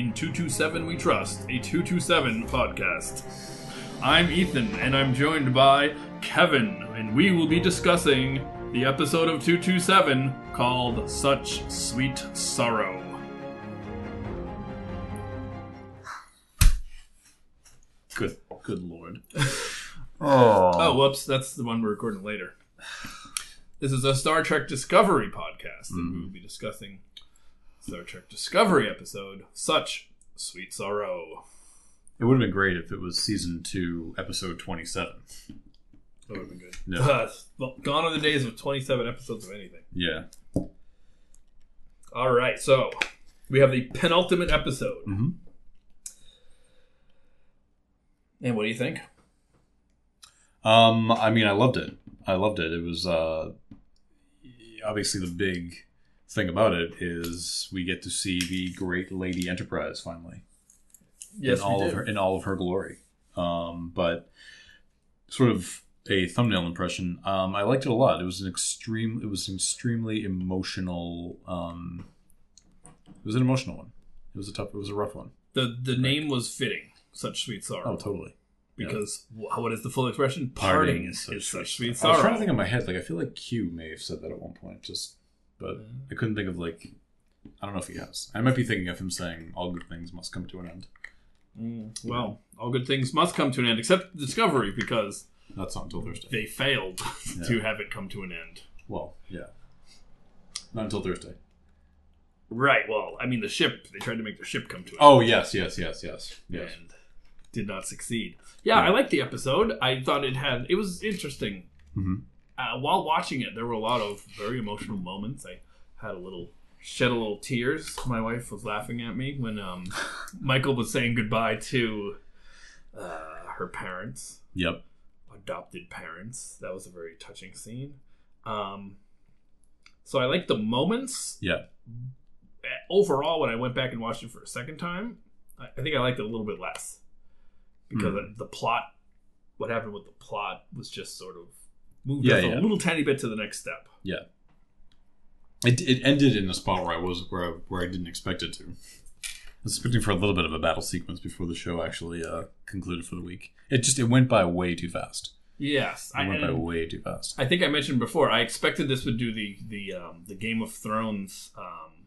In 227 We Trust, a 227 podcast. I'm Ethan, and I'm joined by Kevin, and we will be discussing the episode of 227 called Such Sweet Sorrow. Good, good lord. Oh, Oh, whoops, that's the one we're recording later. This is a Star Trek Discovery podcast, and we mm-hmm. will be discussing Star Trek Discovery episode, Such Sweet Sorrow. it would have been great if it was season two, episode twenty-seven. That would have been good. No. Uh, well, gone are the days of 27 episodes of anything. Yeah. All right, so we have the penultimate episode. hmm And what do you think? Um, I mean, I loved it. I loved it. It was uh, obviously the big thing about it is we get to see the great Lady Enterprise finally Yes, in all of her in all of her glory. Um, but sort of a thumbnail impression. Um, I liked it a lot. It was an extreme. It was an extremely emotional. Um, it was an emotional one. It was a tough. It was a rough one. The the name was fitting. Such sweet sorrow. Oh, totally. because wh- what is the full expression? Parting Parting is is such such, sweet sorrow. I was trying to think in my head. Like I feel like Q may have said that at one point. Just, but I couldn't think of like. I don't know if he has. I might be thinking of him saying, "All good things must come to an end." Mm, well, all good things must come to an end, except Discovery, because That's not until Thursday. they failed Yeah. to have it come to an end. Well, yeah. Not until Thursday. Right. Well, I mean, the ship. They tried to make the ship come to an Oh yes, yes, yes, yes, yes. and did not succeed. Yeah, Yeah. I liked the episode. I thought it had. It was interesting. hmm uh, while watching it, there were a lot of very emotional moments. I had a little shed a little tears. My wife was laughing at me when um, Michael was saying goodbye to uh, her parents, Yep. adopted parents. That was a very touching scene. Um, so I like the moments. Yeah. Overall, when I went back and watched it for a second time, I, I think I liked it a little bit less because Hmm. the plot, what happened with the plot, was just sort of moved Yeah, us yeah. a little tiny bit to the next step. Yeah. It, it ended in a spot where I was where I, where I didn't expect it to. I was expecting for a little bit of a battle sequence before the show actually uh, concluded for the week. It just it went by way too fast. Yes, It I, went by way too fast. I think I mentioned before. I expected this would do the the um, the Game of Thrones um,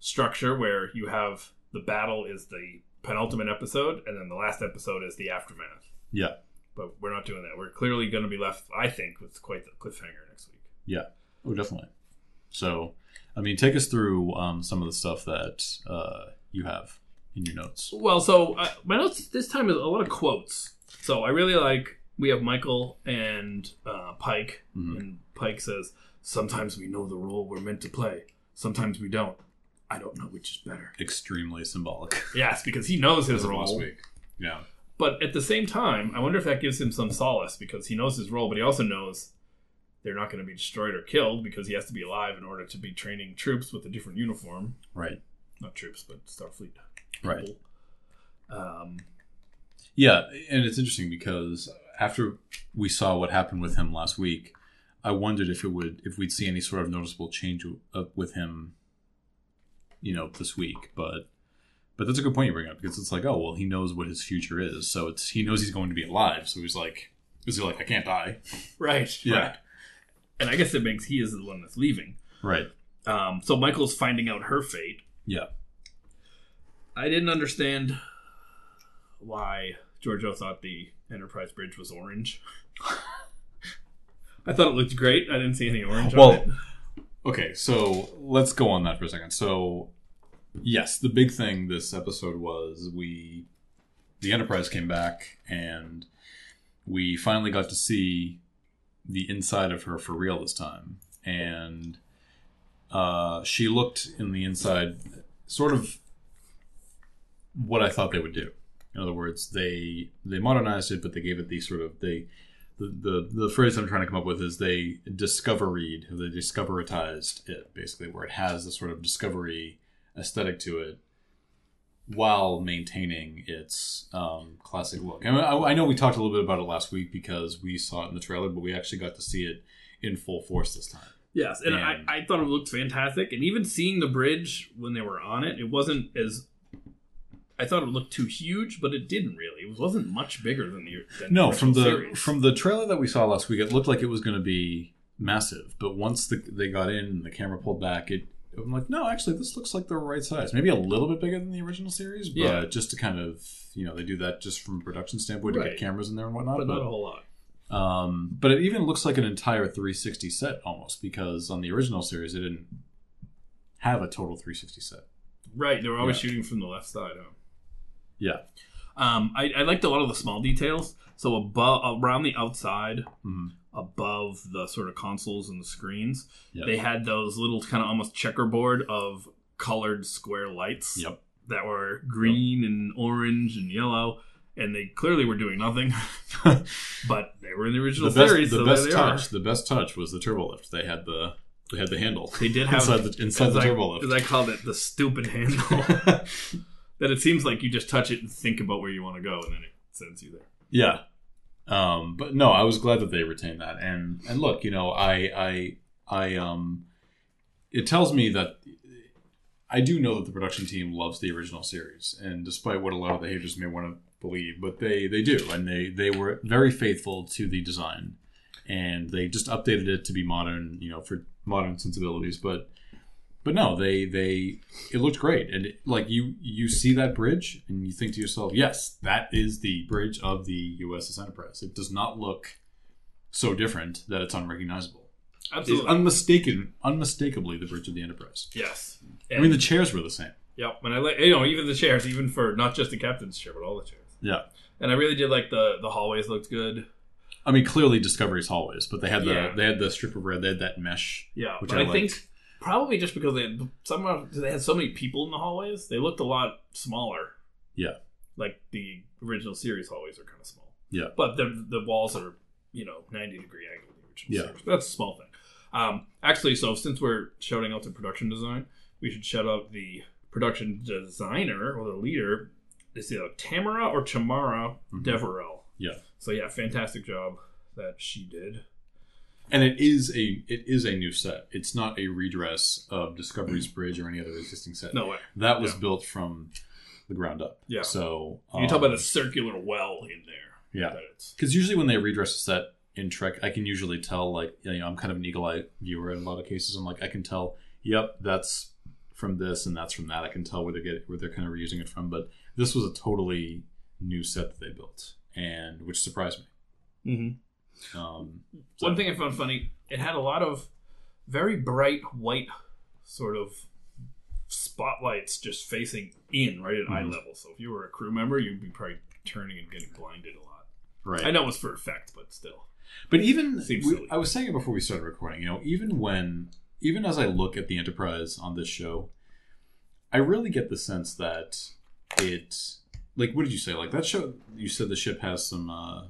structure, where you have the battle is the penultimate episode, and then the last episode is the aftermath. Yeah. But we're not doing that. We're clearly going to be left, I think, with quite the cliffhanger next week. Yeah. Oh, definitely. So, I mean, take us through um, some of the stuff that uh, you have in your notes. Well, so uh, my notes this time is a lot of quotes. So I really like we have Michael and uh, Pike, Mhm. and Pike says, "Sometimes we know the role we're meant to play. Sometimes we don't. I don't know which is better." Extremely symbolic. Yes, because he knows his of last role. week. Yeah. But at the same time, I wonder if that gives him some solace because he knows his role, but he also knows they're not going to be destroyed or killed because he has to be alive in order to be training troops with a different uniform. Right. Not troops, but Starfleet. Right. people. Um, Yeah, and it's interesting because after we saw what happened with him last week, I wondered if it would if we'd see any sort of noticeable change with him, you know, this week. But but that's a good point you bring up because it's like, oh well, he knows what his future is, so it's he knows he's going to be alive. So he's like, is he like, I can't die? right. Yeah. Right. And I guess it makes he is the one that's leaving. Right. Um, so Michael's finding out her fate. Yeah. I didn't understand why Georgiou thought the Enterprise bridge was orange. I thought it looked great. I didn't see any orange Well, on it. Okay, so let's go on that for a second. So, yes, the big thing this episode was we, the Enterprise came back and we finally got to see the inside of her for real this time. And uh, she looked in the inside sort of what I thought they would do. In other words, they they modernized it, but they gave it the sort of they the, the the phrase I'm trying to come up with is they discoveried, they discoveritized it basically, where it has this sort of discovery aesthetic to it, while maintaining its um, classic look. And I, I know we talked a little bit about it last week because we saw it in the trailer, but we actually got to see it in full force this time. Yes, and, And- I, I thought it looked fantastic. And even seeing the bridge when they were on it, it wasn't as I thought it looked too huge, but it didn't really. It wasn't much bigger than the than No, the from the series. from the trailer that we saw last week, it looked like it was going to be massive. But once the, they got in and the camera pulled back, it I'm like, no, actually, this looks like the right size. Maybe a little bit bigger than the original series, but Yeah. just to kind of you know they do that just from a production standpoint to get cameras in there and whatnot. but not a whole lot. um, but it even looks like an entire 360 set almost because on the original series it didn't have a total 360 set. Right, they were always Yeah. shooting from the left side. Huh? Yeah. Um, I, I liked a lot of the small details. So above, around the outside, Mhm. Above the sort of consoles and the screens, Yep. they had those little kind of almost checkerboard of colored square lights Yep. that were green and orange and yellow, and they clearly were doing nothing, but they were in the original the best, series. the so best there they are. touch, the best touch was the turbo lift. They had the they had the handle. They did have inside the inside the turbo as lift. I called it, the stupid handle. that it seems like you just touch it and think about where you want to go, and then it sends you there. yeah, um, but no, I was glad that they retained that. And and look, you know, I I I um, it tells me that. I do know that the production team loves the original series, and despite what a lot of the haters may want to believe, but they they do, and they they were very faithful to the design, and they just updated it to be modern, you know, for modern sensibilities. But but no, they they it looked great, and it, like you you see that bridge, and you think to yourself, yes, that is the bridge of the USS Enterprise. It does not look so different that it's unrecognizable. It's Absolutely. unmistaken, unmistakably the bridge of the Enterprise. yes. I mean, the chairs were the same. Yep, and I like you know even the chairs, even for not just the captain's chair, but all the chairs. Yeah. And I really did like the the hallways looked good. I mean, clearly Discovery's hallways, but they had the Yeah. they had the strip of red, they had that mesh. Yeah, Which I I, think. Probably just because they had somehow they had so many people in the hallways, they looked a lot smaller. Yeah. like the original series hallways are kind of small. Yeah. but the the walls are you know ninety degree angle the original Yeah. series. That's a small thing. Um, actually, so since we're shouting out the production design, we should shout out the production designer or the leader. Is it Tamara or Chamara Mhm. Deverell? Yeah. So yeah, fantastic job that she did. And it is a it is a new set. It's not a redress of Discovery's bridge or any other existing set. No way. that was Yeah. built from the ground up. Yeah. So You talk um, about a circular well in there. yeah. Because usually when they redress a set in Trek, I can usually tell like you know I'm kind of an eagle eye viewer in a lot of cases. I'm like I can tell, yep, that's from this and that's from that. I can tell where they get where they're kind of reusing it from. But this was a totally new set that they built, and which surprised me. mm-hmm. Um, so- One thing I found funny, it had a lot of very bright white sort of spotlights just facing in right at eye Mhm. level. So if you were a crew member, you'd be probably turning and getting blinded a lot. right. I know it was for effect, but still. But even we-. I was saying it before we started recording. You know, even when even as I look at the Enterprise on this show, I really get the sense that it like what did you say? Like that show you said the ship has some uh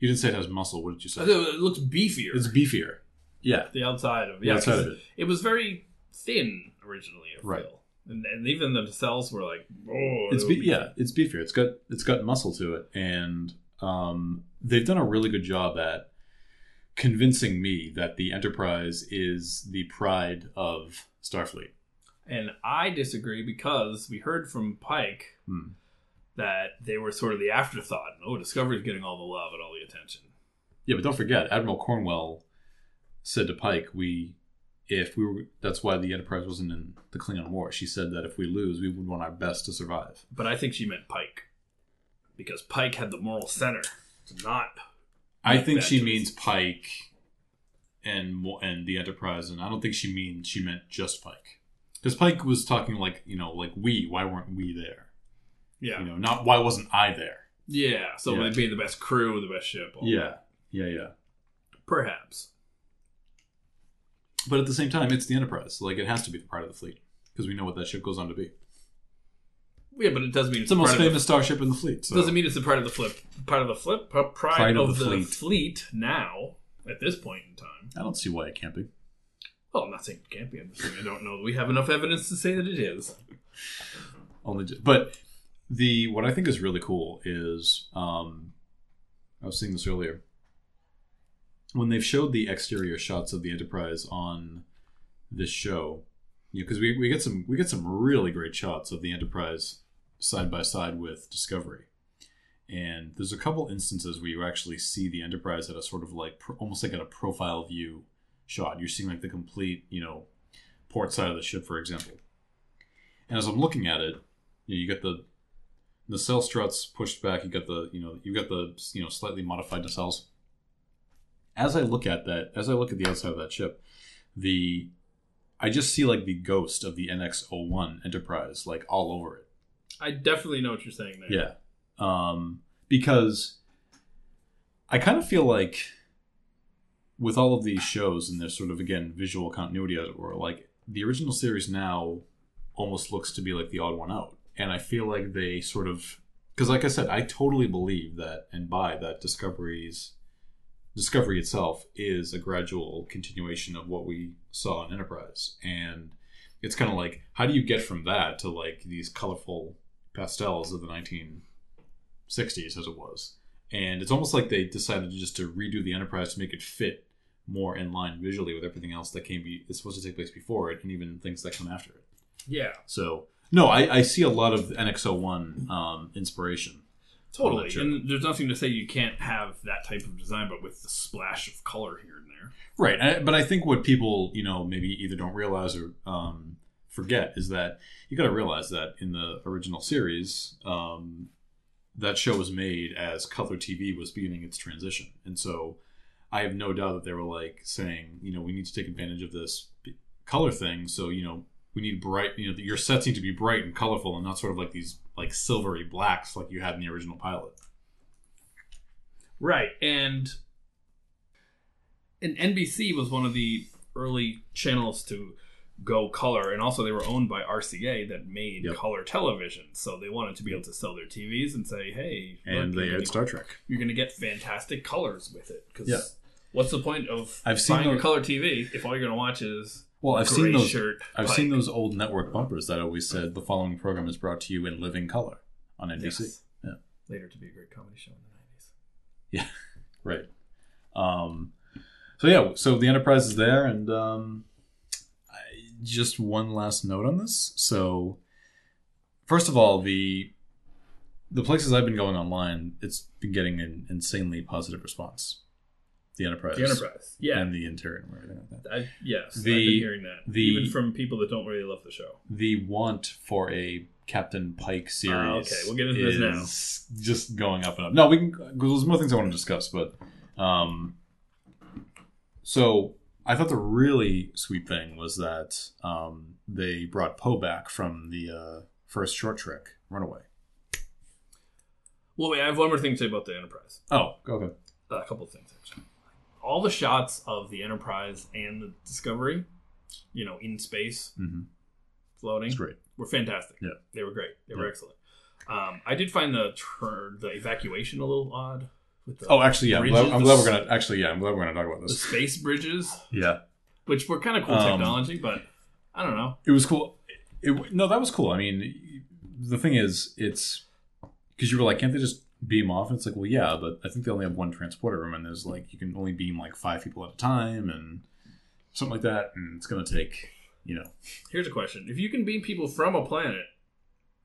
you didn't say it has muscle, what did you say? It looks beefier. It's beefier. Yeah. the outside of The yeah, outside 'cause of it. It was very thin originally. I Right. feel. And, and even nacelles were like, oh, It's they be- yeah, it's beefier. It's got it's got muscle to it, and um, they've done a really good job at convincing me that the Enterprise is the pride of Starfleet. And I disagree because we heard from Pike Hmm. That they were sort of the afterthought. Oh, Discovery's getting all the love and all the attention. Yeah, but don't forget, Admiral Cornwell said to Pike, "We, if we were, that's why the Enterprise wasn't in the Klingon War." She said that if we lose, we would want our best to survive. But I think she meant Pike because Pike had the moral center to not. I think she means Pike and and the Enterprise, and I don't think she means she meant just Pike, because Pike was talking like you know, like we. Why weren't we there? Yeah, You know, not why wasn't I there? yeah. So Yeah. being the best crew, the best ship. Yeah, that. yeah, yeah. perhaps. But at the same time, it's the Enterprise. Like it has to be the pride of the fleet because we know what that ship goes on to be. Yeah, but it doesn't mean It's the most part famous starship in the fleet. So. Doesn't mean it's a part of the flip. Part of the flip. Pride, Pride of, of the the, fleet. fleet. now at this point in time. I don't see why it can't be. Well, I'm not saying it can't be. I'm just saying I don't know that we have enough evidence to say that it is. Only, ju- but the what I think is really cool is um, I was seeing this earlier when they've showed the exterior shots of the Enterprise on this show, because we, we get some we get some really great shots of the Enterprise side by side with Discovery. And there's a couple instances where you actually see the Enterprise at a sort of like almost like at a profile view shot. You're seeing like the complete, you know, port side of the ship, for example. And as I'm looking at it, you, know, you get the nacelle struts pushed back. You got the you know you've got the you know slightly modified nacelles. As I look at that, as I look at the outside of that ship, the I just see like the ghost of the NX-01 Enterprise like all over it. I definitely know what you're saying there. Yeah. Um, because I kind of feel like with all of these shows and their sort of again visual continuity as it were, like the original series now almost looks to be like the odd one out. And I feel like they sort of because like I said, I totally believe that and buy that Discovery's Discovery itself is a gradual continuation of what we saw in Enterprise. And it's kind of like how do you get from that to like these colorful pastels of the 1960s as it was and it's almost like they decided just to redo the enterprise to make it fit more in line visually with everything else that came be is supposed to take place before it and even things that come after it Yeah. so no i, I see a lot of nx01 um, inspiration Totally. And there's nothing to say you can't have that type of design, but with the splash of color here and there. Right, I- but I think what people, you know, maybe either don't realize or um, forget is that you got to realize that in the original series, um, that show was made as color TV was beginning its transition, and so I have no doubt that they were like saying, you know, we need to take advantage of this color thing. So you know, we need bright, you know, your sets need to be bright and colorful, and not sort of like these like silvery blacks like you had in the original pilot. Right. And and NBC was one of the early channels to go color and also they were owned by RCA that made Yep. color television. So they wanted to be able to sell their TVs and say, "Hey, And look, they had gonna- Star Trek. you're going to get fantastic colors with it cuz Yeah. what's the point of I've seen buying a color TV if all you're going to watch is Well, I've seen those. shirt I've seen those old network bumpers that always said the following program is brought to you in living color on NBC. Yes. Yeah. Later to be a great comedy show in the 90s. Yeah. Right. Um, so yeah, so the Enterprise is there, and um, I, just one last note on this. So, first of all, the the places I've been going online, it's been getting an insanely positive response. The Enterprise, The Enterprise. Yeah. and the interior and everything like that. I, yes, I've been hearing that. the- Even from people that don't really love the show. the want for a Captain Pike series. Ah, okay, we'll get into this now. Just going up and up. No, we can. There's more things I want to discuss, but um, so I thought the really sweet thing was that um, they brought Po back from the uh, first short trek, Runaway. Well, wait, I have one more thing to say about the Enterprise. Oh, okay. a couple of things actually. All the shots of the Enterprise and the Discovery, you know, in space, Mm-hmm. floating, It's great. were fantastic. Yeah. they were great. They were excellent. Um, I did find the the evacuation a little odd. With the Oh, actually, yeah. I'm glad, bridges, I'm glad we're gonna. Actually, yeah. I'm glad we're gonna talk about the this. space bridges, Yeah. which were kind of cool Um, technology, but I don't know. It was cool. It, no, that was cool. I mean, the thing is, it's because you were like, can't they just beam off? And it's like, well, yeah, but I think they only have one transporter room, and there's like you can only beam like five people at a time, and something like that, and it's gonna take, you know, Here's a question: If you can beam people from a planet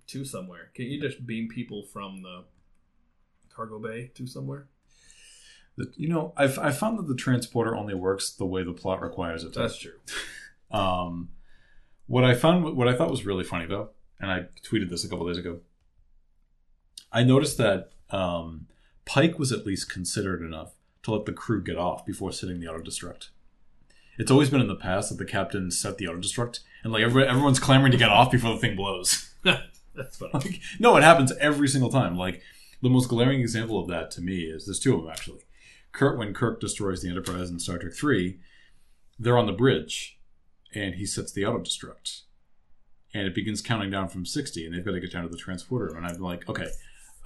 to somewhere, can't you just beam people from the cargo bay to somewhere? the, you know, I've I found that the transporter only works the way the plot requires it to. That's true. Um, what I found, what I thought was really funny though, and I tweeted this a couple days ago. I noticed that um, Pike was at least considerate enough to let the crew get off before setting the auto destruct. It's always been in the past that the captain set the auto destruct, and like every, everyone's clamoring to get off before the thing blows. That's funny. Like, no, it happens every single time. Like the most glaring example of that to me is there's two of them actually. Kurt, when Kirk destroys the Enterprise in Star Trek Three, they're on the bridge, and he sets the auto destruct, and it begins counting down from sixty, and they've got to get down to the transporter. And I'm like, okay,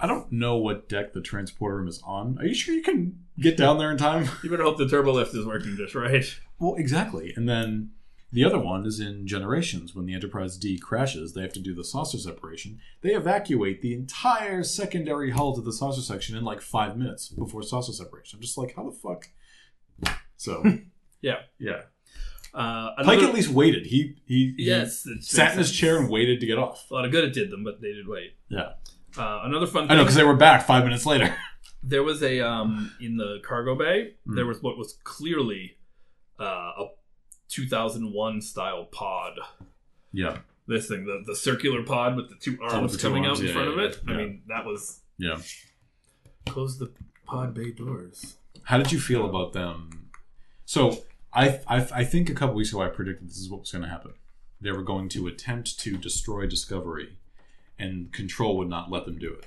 I don't know what deck the transporter room is on. Are you sure you can get down there in time? You better hope the turbo lift is working just right. Well, exactly. And then the other one is in Generations. When the Enterprise D crashes, they have to do the saucer separation. They evacuate the entire secondary hull to the saucer section in like five minutes before saucer separation. I'm just like, how the fuck? So, Yeah. yeah. Uh, Pike at least waited. He he, he yes, it sat in his sense. chair and waited to get off. A lot of good it did them, but they did wait. Yeah, Uh, another fun I know because they were back five minutes later. there was a um in the cargo bay. Hmm. There was what was clearly uh, a 2001 style pod. Yeah, This thing, the, the circular pod with the two arms Oh, the two coming arms, out in yeah, front yeah, of it. yeah. I mean, that was yeah. close the pod bay doors. How did you feel about them? So I I, I think a couple weeks ago I predicted this is what was going to happen. They were going to attempt to destroy Discovery, and Control would not let them do it.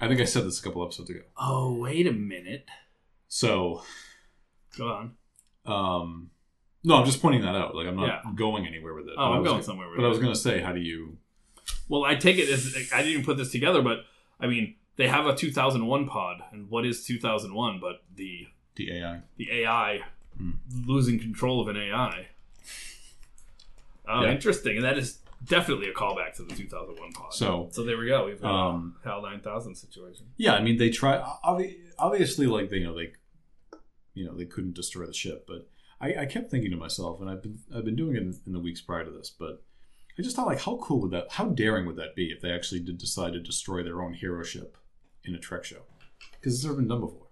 I think I said this a couple episodes ago. Oh, wait a minute. So Go on. Um, no, I'm just pointing that out. Like I'm not Yeah. going anywhere with it. Oh, I'm going gonna- somewhere with it. But I was going to say, how do you? Well, I take it as I didn't even put this together, but I mean, they have a 2001 pod, and what is 2001? But the The AI. the AI Hmm. losing control of an AI. Oh, Yeah. interesting, and that is definitely a callback to the 2001 pod. So so there we go. We've got Um, a HAL 9000 situation. yeah, I mean, they try. obvi- Obviously, like they, you know, they, you know, they couldn't destroy the ship. But I, I kept thinking to myself, and I've been I've been doing it in, in the weeks prior to this, but I just thought, like, how cool would that? How daring would that be if they actually did decide to destroy their own hero ship in a Trek show? Because it's never been done before.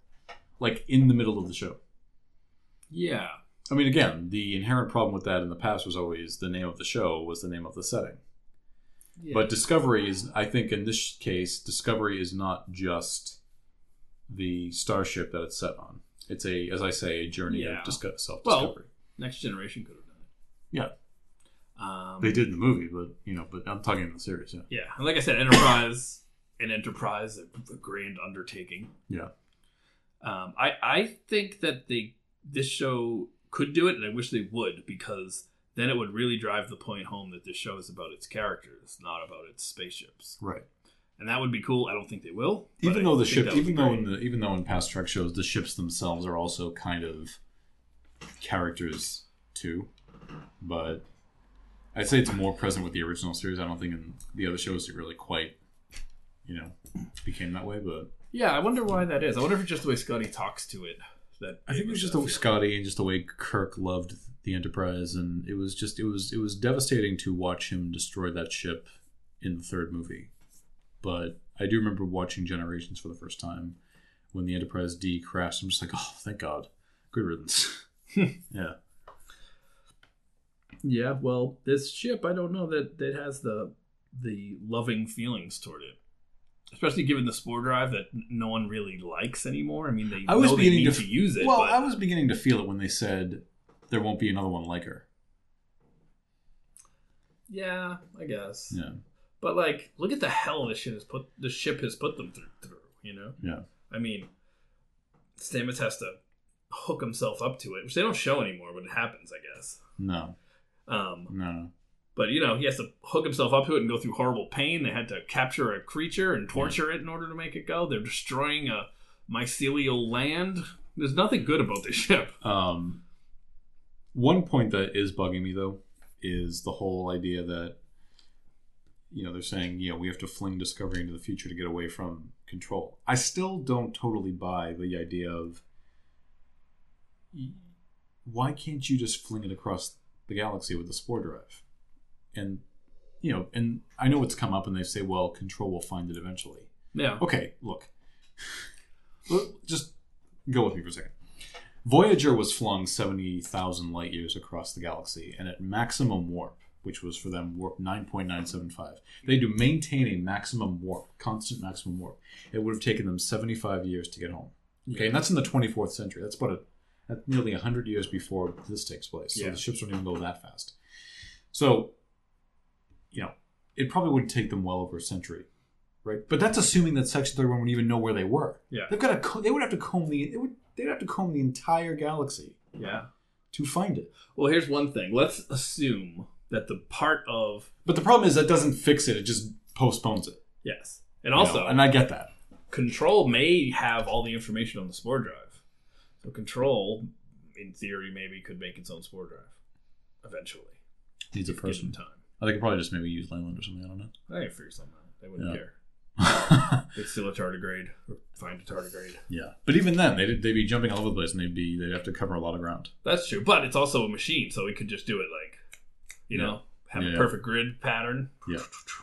Like in the middle of the show. Yeah, I mean, again, the inherent problem with that in the past was always the name of the show was the name of the setting. yeah. But Discovery is, I think, in this case, Discovery is not just the starship that it's set on. It's a, as I say, a journey Yeah. of disco- self Well, next generation could have done it. yeah, Um, they did in the movie, but you know, but I'm talking in the series. Yeah, Yeah, and like I said, Enterprise, an Enterprise, a, a grand undertaking. yeah, Um, I I think that the this show could do it, and I wish they would because then it would really drive the point home that this show is about its characters, not about its spaceships, right. and that would be cool. I don't think they will, Even though the ship, even though in the, even though in past Trek shows, the ships themselves are also kind of characters too, but I'd say it's more present with the original series. I don't think in the other shows it really quite, you know, became that way. But yeah, I wonder why that is. I wonder if it's just the way Scotty talks to it. That I think it was just the Scotty and just the way Kirk loved the Enterprise, and it was just it was it was devastating to watch him destroy that ship in the third movie. But I do remember watching Generations for the first time when the Enterprise D crashed. I'm just like, oh, thank God, good riddance. yeah, Yeah, well, this ship, I don't know that that has the the loving feelings toward it. Especially given the spore drive that no one really likes anymore. I mean, they I was know they beginning need to to, use it. well, but I was beginning to feel it when they said there won't be another one like her. yeah, I guess. Yeah, But like, look at the hell this shit has put the ship has put them through. through you know, yeah, I mean, Stamets has to hook himself up to it, which they don't show anymore, but it happens, I guess. no, Um, no, But you know, he has to hook himself up to it and go through horrible pain. They had to capture a creature and torture it in order to make it go. They're destroying a mycelial land. There's nothing good about this ship. Um, one point that is bugging me though is the whole idea that you know they're saying you know we have to fling discovery into the future to get away from control. I still don't totally buy the idea of why can't you just fling it across the galaxy with the spore drive? And you know, and I know it's come up and they say, well, control will find it eventually. Yeah. Okay, look. Just go with me for a second. Voyager was flung 70,000 light years across the galaxy, and at maximum warp, which was for them warp 9.975, they do maintain a maximum warp, constant maximum warp. It would have taken them 75 years to get home. Okay, and that's in the 24th century. That's about a, that's nearly 100 years before this takes place. So Yeah. the ships don't even go that fast. So, you know, it probably would take them well over a century right? But that's assuming that Section Thirty One would even know where they were. Yeah. They've got to. co- They would have to comb the. They would. They'd have to comb the entire galaxy Yeah. to find it. Well, here's one thing. Let's assume that the part of But the problem is that doesn't fix it. It just postpones it. yes, and you also know, and I get that. Control may have all the information on the spore drive. So Control, in theory, maybe could make its own spore drive eventually. Needs a Given person. time. I think it probably just maybe use Leland or something. I don't know. I can figure something out. They wouldn't Yeah. care. They'd steal a tardigrade or find a tardigrade. Yeah, but even then, they'd, they'd be jumping all over the place, and they'd be they'd have to cover a lot of ground. That's true, but it's also a machine, so we could just do it like, you Yeah. know, have Yeah, a perfect grid pattern. Yeah,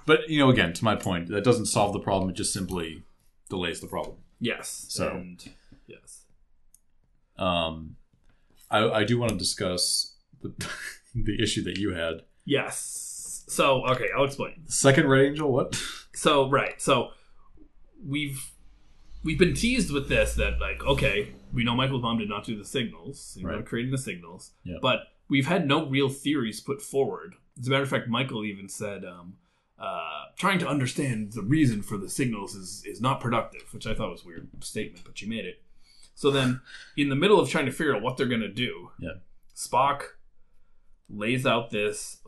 but you know, again, to my point, that doesn't solve the problem. It just simply delays the problem. Yes. So- and yes. Um, I, I do want to discuss the, the issue that you had. Yes. So okay, I'll explain. Second Red Angel, what? So right, so we've we've been teased with this that like okay, we know Michael Baum did not do the signals, you know, Right. creating the signals, Yeah. but we've had no real theories put forward. As a matter of fact, Michael even said, um, uh, trying to understand the reason for the signals is is not productive, which I thought was a weird statement, but you made it. So then, in the middle of trying to figure out what they're gonna do, Yeah. Spock lays out this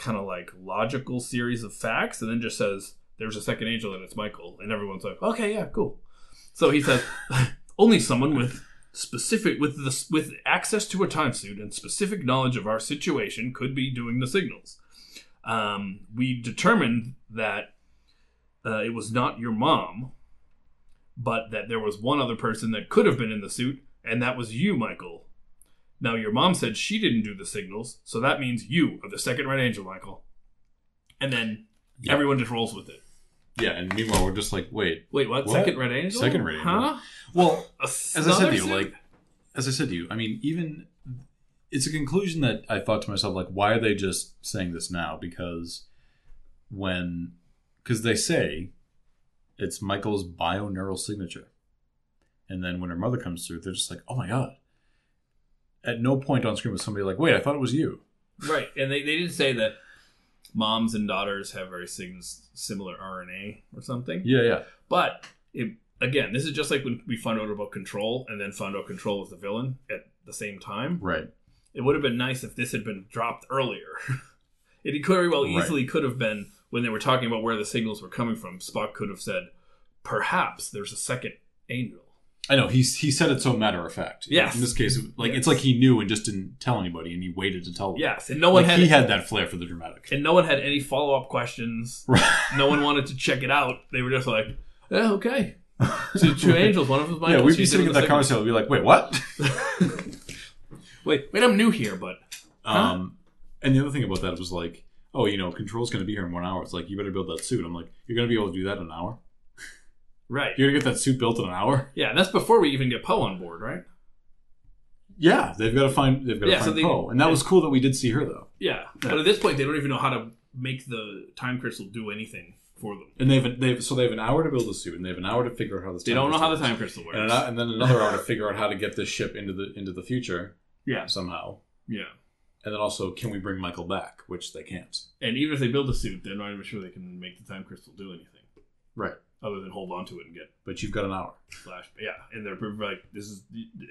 kind of like logical series of facts and then just says there's a second angel and it's Michael. And everyone's like okay yeah cool. So he says only someone with specific with the with access to a time suit and specific knowledge of our situation could be doing the signals. Um, we determined that uh, it was not your mom but that there was one other person that could have been in the suit and that was you Michael now, your mom said she didn't do the signals, so that means you are the second Red Angel, Michael. And then Yeah. everyone just rolls with it. Yeah, and meanwhile, we're just like, wait. Wait, what? What? Second Red Angel? Second Red Angel. Huh? Well, as I said to you, suit? like, as I said to you, I mean, even it's a conclusion that I thought to myself, like, why are they just saying this now? Because when, because they say it's Michael's bio neural signature, and then when her mother comes through, they're just like, oh my god. At no point on screen was somebody like, wait, I thought it was you. Right, and they, they did say that moms and daughters have very similar RNA or something. Yeah, yeah, But it, again, this is just like when we found out about Control and then found out Control was the villain at the same time. right. It would have been nice if this had been dropped earlier. it very well Right. easily could have been when they were talking about where the signals were coming from. Spock could have said, "Perhaps there's a second angel." I know he's he said it so matter of fact. Yes. In this case, like Yes. it's like he knew and just didn't tell anybody, and he waited to tell them. Yes, and no one like had, he had that flair for the dramatic. and no one had any follow up questions. no one wanted to check it out. They were just like, "Yeah, okay." Two, two angels. One of them Michael. yeah, we'd be sitting the that conversation. We'd be like, "Wait, what?" Wait, wait, I'm new here, but Huh? Um, and the other thing about that was like, "Oh, you know, control's going to be here in one hour." It's like you better build that suit. I'm like, "You're going to be able to do that in an hour? Right. You're going to get that suit built in an hour?" Yeah, and that's before we even get Po on board, right? Yeah, they've got to find they've got to Yeah, so find they- Po, and that was cool that we did see her though. Yeah, but at this point, they don't even know how to make the time crystal do anything for them. And they've they've so they have an hour to build the suit, and they have an hour to figure out how this. They don't know how the time crystal works. works. and, an, and then another hour to figure out how to get this ship into the into the future yeah, somehow. yeah. And then also, can we bring Michael back? Which they can't. And even if they build a suit, they're not even sure they can make the time crystal do anything Right. Other than hold on to it and get But you've got an hour. flash. Yeah, and they're like, this is,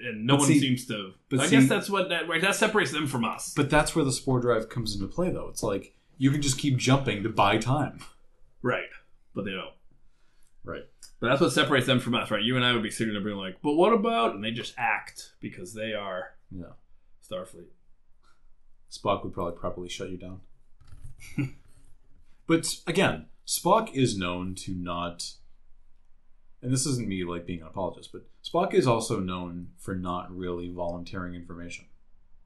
and no But one see- seems to. but I see- guess that's what that right. That separates them from us. But that's where the spore drive comes into play, though. It's like you can just keep jumping to buy time. right, but they don't. Right. But that's what separates them from us, right? You and I would be sitting there being like, "But what about?" And they just act because they are Yeah. Starfleet. Spock would probably properly shut you down. but again, Spock is known to not. And this isn't me like being an apologist, but Spock is also known for not really volunteering information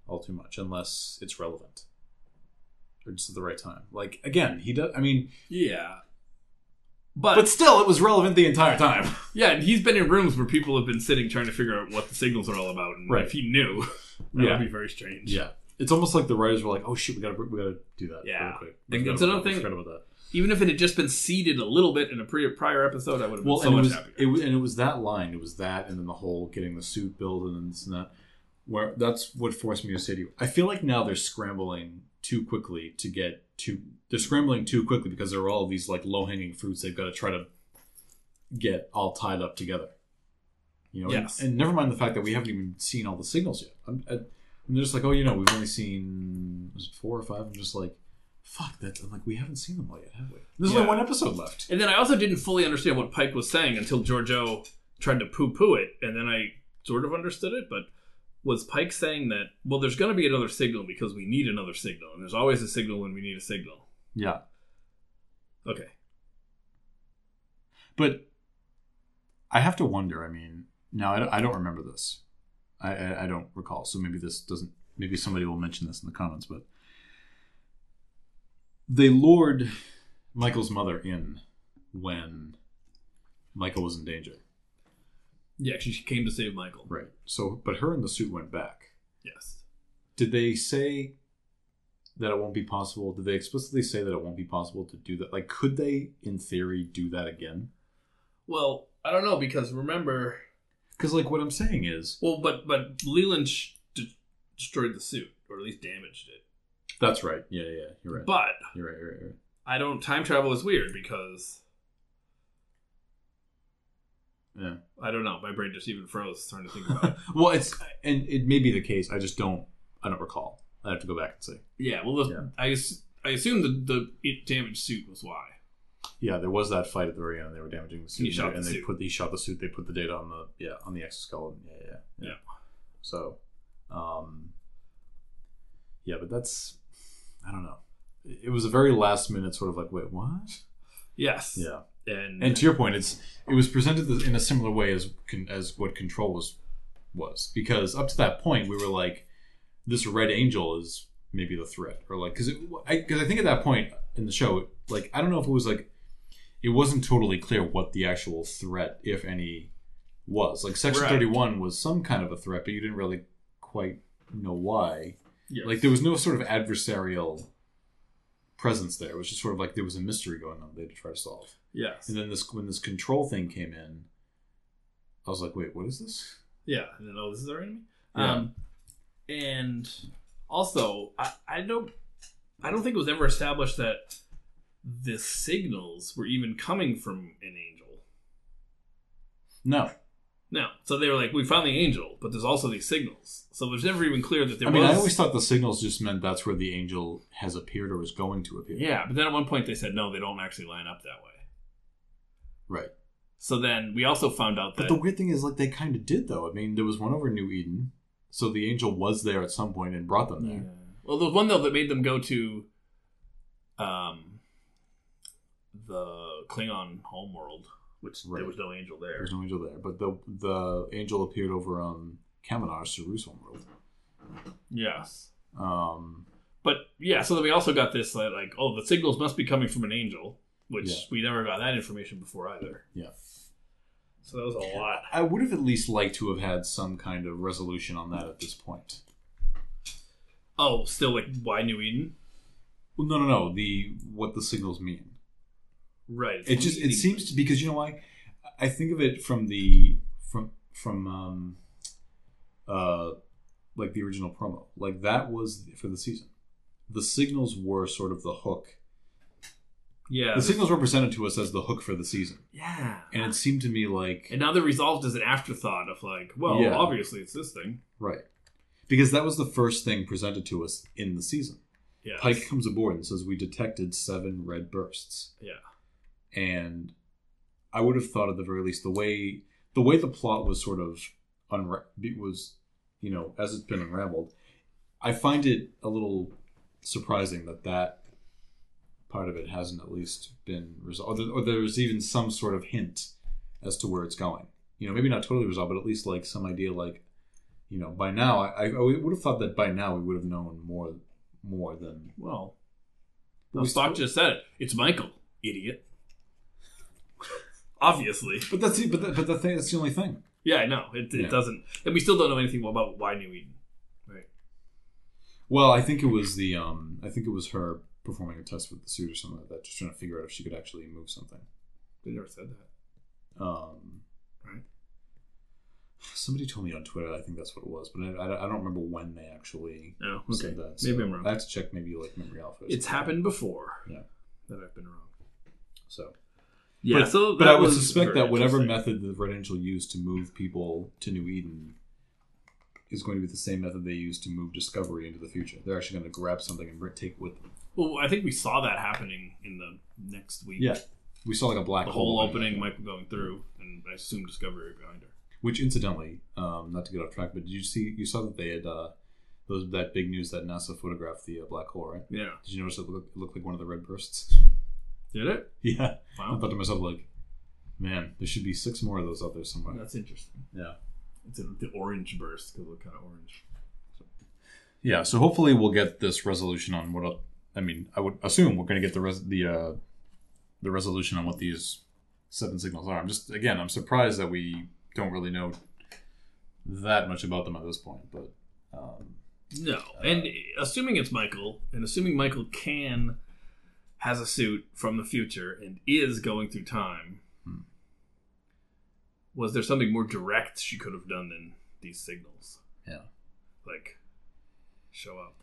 all too much unless it's relevant or just at the right time. Like again, he does. I mean, Yeah, but, but still, it was relevant the entire time. yeah, and he's been in rooms where people have been sitting trying to figure out what the signals are all about, and Right. if he knew, that Yeah. would be very strange. Yeah, it's almost like the writers were like, "Oh shit, we gotta we gotta do that." Yeah. real quick. We it's another about that. We thing- forgot about that. Even if it had just been seeded a little bit in a pre- prior episode, I would have been Well, so much was, happier. it was and it was that line. It was that, and then the whole getting the suit built and this and that. Where that's what forced me to say to you. I feel like now they're scrambling too quickly to get to. They're scrambling too quickly because there are all these like low hanging fruits they've got to try to get all tied up together. You know, Yes. and, and never mind the fact that we haven't even seen all the signals yet. I'm, I, they're just like, oh, you know, we've only seen was it four or five. I'm just like, fuck that. I'm like, we haven't seen them all yet, have we? There's Yeah. only one episode left. And then I also didn't fully understand what Pike was saying until Georgiou tried to poo poo it, and then I sort of understood it. But was Pike saying that, well, there's going to be another signal because we need another signal, and there's always a signal when we need a signal? Yeah. Okay. But I have to wonder. I mean, now I don't, I don't remember this. I, I I don't recall. So maybe this doesn't. Maybe somebody will mention this in the comments. But they lured Michael's mother in when Michael was in danger. Yeah, she came to save Michael. Right. So, but her and the suit went back. Yes. Did they say that it won't be possible? Did they explicitly say that it won't be possible to do that? Like, could they, in theory, do that again? Well, I don't know because remember, Because, like, what I'm saying is, well, but but Leland sh- de- destroyed the suit or at least damaged it. That's right. Yeah, yeah, you're right. But You're right. You're right. You're right. I don't. Time travel is weird because Yeah. I don't know. My brain just even froze trying to think about it. well, it's and it may be the case. I just don't. I don't recall. I have to go back and see. Yeah. Well, the, Yeah. I I assume the the it damaged suit was why. Yeah, there was that fight at the very end. They were damaging the suit, He shot and the they suit. put he shot the suit. They put the data on the yeah on the exoskeleton. Yeah, yeah, yeah. Yeah. So, um, yeah, but that's I don't know. It was a very last minute sort of like wait what? Yes. Yeah. And, And to your point, it's it was presented in a similar way as as what Control was was because up to that point we were like, this Red Angel is maybe the threat, or like because I because I think at that point in the show, like I don't know if it was like it wasn't totally clear what the actual threat, if any, was. Like Section Right. Thirty One was some kind of a threat, but you didn't really quite know why. Yes. Like there was no sort of adversarial presence there. It was just sort of like there was a mystery going on they had to try to solve. yes. And then this when this control thing came in, I was like, wait, what is this? Yeah, and then oh, this is our enemy. Yeah. Um, and also, I, I don't, I don't think it was ever established that the signals were even coming from an angel. No. No, so they were like, we found the angel, but there's also these signals. So it was never even clear that there I mean, was. I always thought the signals just meant that's where the angel has appeared or is going to appear. yeah, but then at one point they said no, they don't actually line up that way. Right. So then we also found out But that the weird thing is, like, they kind of did, though. I mean, there was one over New Eden, so the angel was there at some point and brought them there. Well, there was one though that made them go to, um, the Klingon homeworld, which Right. there was no angel there. There's no angel there, but the the angel appeared over on Kaminar, Saru's homeworld. Yes, Um, but yeah. So then we also got this like, like, oh, the signals must be coming from an angel, which Yeah. we never got that information before either. yeah. So that was a lot. I would have at least liked to have had some kind of resolution on that at this point. Oh, still like why New Eden? Well, no, no, no. The what the signals mean. Right. it's It just it seems to because you know why I think of it from the from from um uh like the original promo like that was for the season. The signals were sort of the hook. yeah. The signals were presented to us as the hook for the season, yeah. and it seemed to me like And now they're resolved as an afterthought of like, well, Yeah. obviously it's this thing. right because that was the first thing presented to us in the season. Yeah. Pike comes aboard and says we detected seven red bursts. Yeah. And I would have thought at the very least the way the way the plot was sort of unra- was you know as it's been unraveled, I find it a little surprising that that part of it hasn't at least been resolved, or, there's even some sort of hint as to where it's going. You know, maybe not totally resolved, but at least like some idea, like you know, by now I, I would have thought that by now we would have known more more than Well, But no, we Spock just said it. It's Michael, idiot. Obviously. But that's the, but the, but the thing that's the only thing. Yeah, I know. It, it Yeah. doesn't. And we still don't know anything about why New Eden. Right. Well, I think it was the um I think it was her performing a test with the suit or something like that, just trying to figure out if she could actually move something. They never said that. Um Right. Somebody told me on Twitter, I think that's what it was, but I, I, I don't remember when they actually No. said that. Maybe I'm wrong. I have to check maybe like Memory Alpha. or It's something. happened before. Yeah. That I've been wrong. So, Yeah. but, so but I would suspect that whatever method the Red Angel used to move people to New Eden is going to be the same method they use to move Discovery into the future. They're actually going to grab something and take with them. Well, I think we saw that happening in the next week. Yeah, we saw like a black The hole whole opening, Michael going through, and I assume Discovery behind her. Which, incidentally, um, not to get off track, but did you see? You saw that they had uh, those that big news that NASA photographed the uh, black hole, right? Yeah. Did you notice it looked, it looked like one of the red bursts? Did it? yeah, I thought to myself like, Man, there should be six more of those out there somewhere. That's interesting. Yeah. It's in the orange burst because look kind of orange. Yeah, so hopefully we'll get this resolution on what. I mean, I would assume we're going to get the res- the uh, the resolution on what these seven signals are. I'm just again, I'm surprised that we don't really know that much about them at this point. But um, No, and assuming it's Michael, and assuming Michael can has a suit from the future and is going through time, Hmm. was there something more direct she could have done than these signals? yeah, Like show up.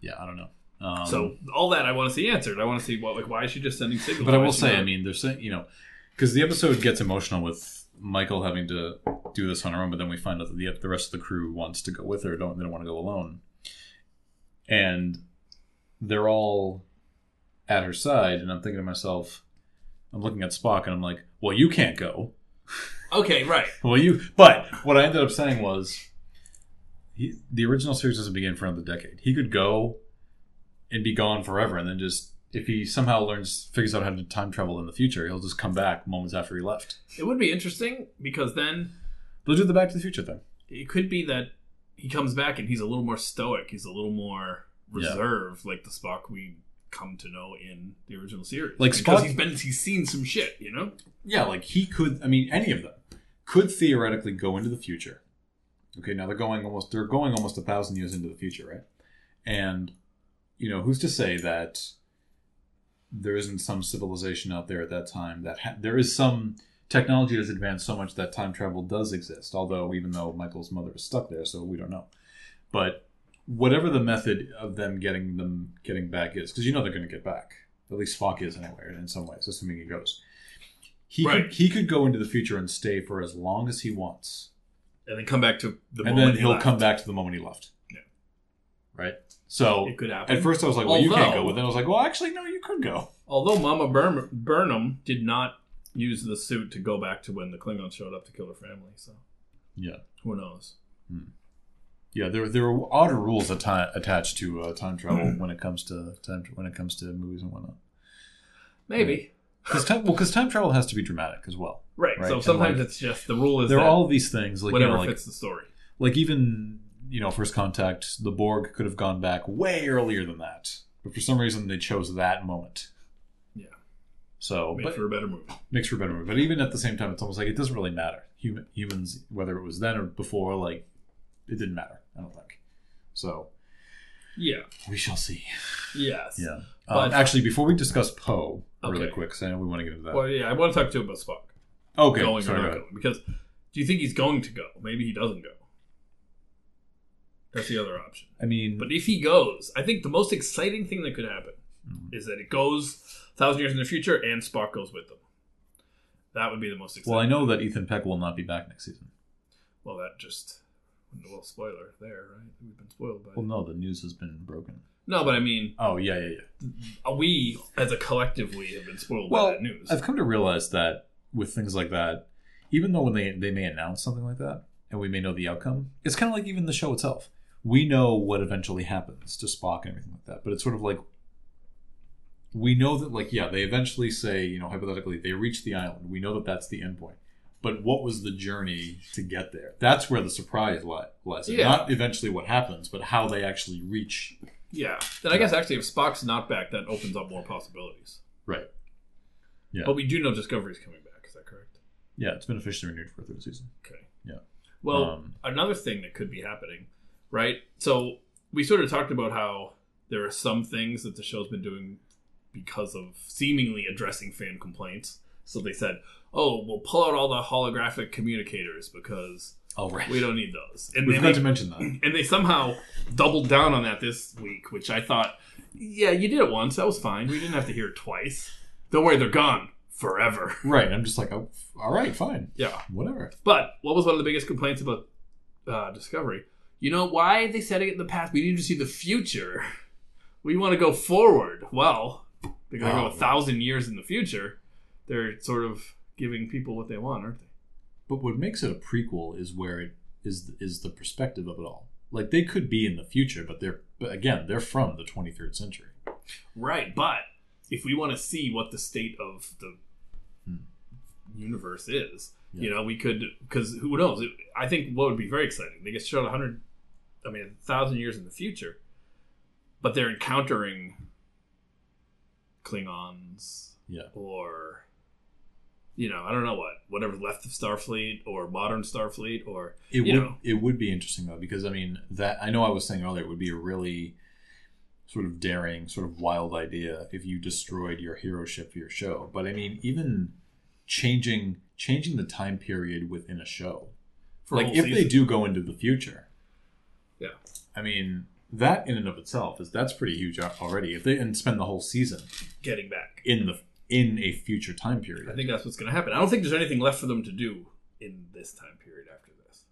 yeah, I don't know. Um, so all that I want to see answered. I want to see what like why is she just sending signals? but I will say, not- I mean, they're saying you know, because the episode gets emotional with Michael having to do this on her own, but then we find out that the the rest of the crew wants to go with her. Don't they don't want to go alone, and they're all at her side. And I'm thinking to myself, I'm looking at Spock, and I'm like, well, you can't go. okay, right. Well, you. But what I ended up saying was, he, the original series doesn't begin for another decade. He could go and be gone forever, and then just if he somehow learns, figures out how to time travel in the future, he'll just come back moments after he left. It would be interesting because then They'll do the Back to the Future thing. it could be that he comes back and he's a little more stoic. He's a little more Yeah. reserved, like the Spock we come to know in the original series. Like because Spock- he's been he's seen some shit, you know. Yeah, like he could. I mean, any of them could theoretically go into the future. Okay, now they're going almost. They're going almost a thousand years into the future, right? And you know, who's to say that there isn't some civilization out there at that time that ha- there is some technology that's advanced so much that time travel does exist. Although, even though Michael's mother is stuck there, so we don't know. But whatever the method of them getting them getting back is, because you know they're going to get back. At least Spock is anyway, in some ways, assuming he goes. He Right. could he could go into the future and stay for as long as he wants, And then come back to the and moment then he he'll left. come back to the moment he left. Yeah. Right. So It could happen. at first I was like, "Well, you can't go," Although- but then I was like, "Well, actually, no, you could go." Although Mama Burn- Burnham did not use the suit to go back to when the Klingons showed up to kill her family, so Yeah. who knows? Hmm. Yeah, there there are odder rules atti- attached to uh, time travel when it comes to time when it comes to movies and whatnot. Maybe. Because time, well, because time travel has to be dramatic as well. Right. Right, So and, sometimes like, it's just the rule is There are all these things like you whatever know, like fits the story. like even you know first contact the borg could have gone back way earlier than that but for some reason they chose that moment Yeah. so makes but for a better movie. makes for a better movie but even at the same time it's almost like it doesn't really matter Human, humans whether it was then or before like it didn't matter i don't think so Yeah. we shall see Yes. yeah But- um, actually before we discuss po really quick because i know we want to get into that Well, yeah, I want to talk to you about Spock. okay going sorry or not ahead. going. Because do you think he's going to go? Maybe he doesn't go. That's the other option. i mean But if he goes, I think the most exciting thing that could happen Mhm. is that it goes a thousand years in the future and Spock goes with them. That would be the most exciting. well i know that ethan peck will not be back next season Well, that just well, spoiler there, right? We've been spoiled by. well no the news has been broken no, but I mean, oh yeah yeah yeah uh, we as a collective we have been spoiled Well, by that news. I've come to realize that with things like that, even though when they they may announce something like that and we may know the outcome, it's kind of like even the show itself. We know what eventually happens to Spock and everything like that, but it's sort of like we know that like yeah, they eventually say you know hypothetically they reach the island. We know that that's the end point. But what was the journey to get there? That's where the surprise li- lies. Yeah. Not eventually what happens, but how they actually reach. yeah. Then I guess actually, if Spock's not back, that opens up more possibilities. Right. Yeah. But we do know Discovery's coming back. Is that correct? Yeah, it's been officially renewed for a third season. Okay. Yeah. Well, Um, another thing that could be happening, right? So we sort of talked about how there are some things that the show's been doing because of seemingly addressing fan complaints. So they said, "Oh, we'll pull out all the holographic communicators because Oh right. we don't need those." And We forgot they, to mention that. and they somehow doubled down on that this week, which I thought, yeah, you did it once. That was fine. We didn't have to hear it twice. Don't worry, they're gone forever. Right. I'm just like, oh, all right, fine, Yeah. whatever. But what was one of the biggest complaints about uh, Discovery? You know why they said it in the past? We need to see the future. We want to go forward. Well, they're going to Oh, go a thousand years in the future. They're sort of giving people what they want, aren't they? But what makes it a prequel is where it is is the perspective of it all. Like they could be in the future, but they're but again they're from the 23rd century. Right, but if we want to see what the state of the Hmm. universe is. Yeah. You know, we could because who knows? I think what would be very exciting. They get shot a hundred, I mean, a thousand years in the future, but they're encountering Klingons Yeah. or you know, I don't know what, whatever left of Starfleet or modern Starfleet or It would know. it would be interesting though because I mean that I know I was saying earlier it would be a really sort of daring, sort of wild idea if you destroyed your hero ship for your show. But I mean, even changing changing the time period within a show, for like whole if they do go into the future, Yeah. I mean that in and of itself is that's pretty huge already. If they and spend the whole season getting back. in the in a future time period, I think that's what's going to happen. I don't think there's anything left for them to do in this time period after this.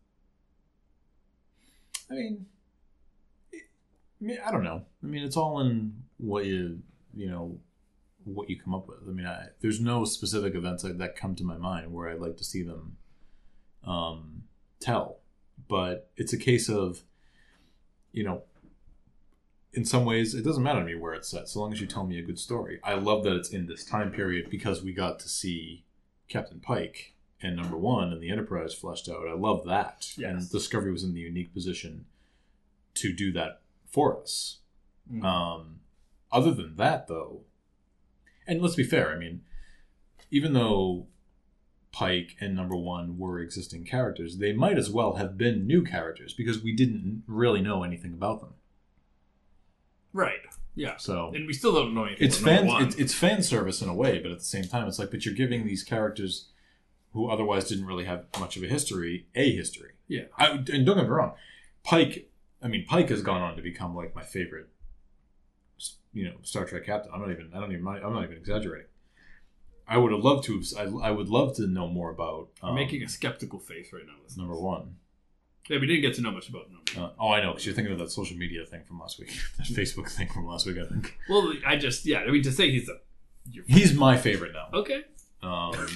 I mean, it, I mean, I don't know. I mean, it's all in what you, you know, what you come up with. I mean, I, there's no specific events that, that come to my mind where I'd like to see them um, tell, but it's a case of, you know, in some ways, it doesn't matter to me where it's set, so long as you tell me a good story. I love that it's in this time period because we got to see Captain Pike and number one and the Enterprise fleshed out. I love that. Yes. And Discovery was in the unique position to do that for us. Um, other than that, though, and let's be fair, I mean, even though Pike and number one were existing characters, they might as well have been new characters because we didn't really know anything about them. Right. Yeah. So And we still don't know anything. it's fan it's, it's fan service in a way, but at the same time, it's like, but you're giving these characters who otherwise didn't really have much of a history a history. yeah. I, and don't get me wrong, Pike. I mean, Pike has gone on to become like my favorite, you know, Star Trek captain. I'm not even. I don't even. I'm not even exaggerating. I would have loved to. Have, I, I would love to know more about. I'm Um, making a skeptical face right now. listeners. number one. Yeah, we didn't get to know much about number. Uh, oh, I know, because you're thinking of that social media thing from last week, that. Facebook thing from last week. I think Well, I just yeah. I mean to say he's a. He's my favorite now. okay. Um,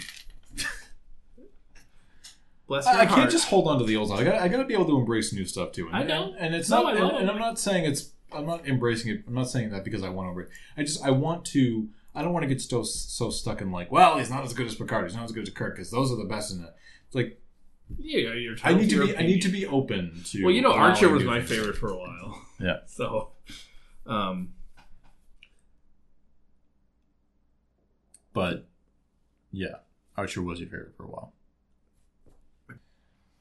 Bless your I, I can't just hold on to the old stuff. I got I got to be able to embrace new stuff too. And, I know. and it's No, not. I And, and. I'm not saying it's. I'm not embracing it. I'm not saying that because I want to embrace. It. I just I want to. I don't want to get so so stuck in like, well, he's not as good as Picard. He's not as good as Kirk because those are the best in it. It's like Yeah, you're. I need to your be. I need to be open to. Well, you know, Archer was my things. favorite for a while. Yeah. So, um, But yeah, Archer was your favorite for a while.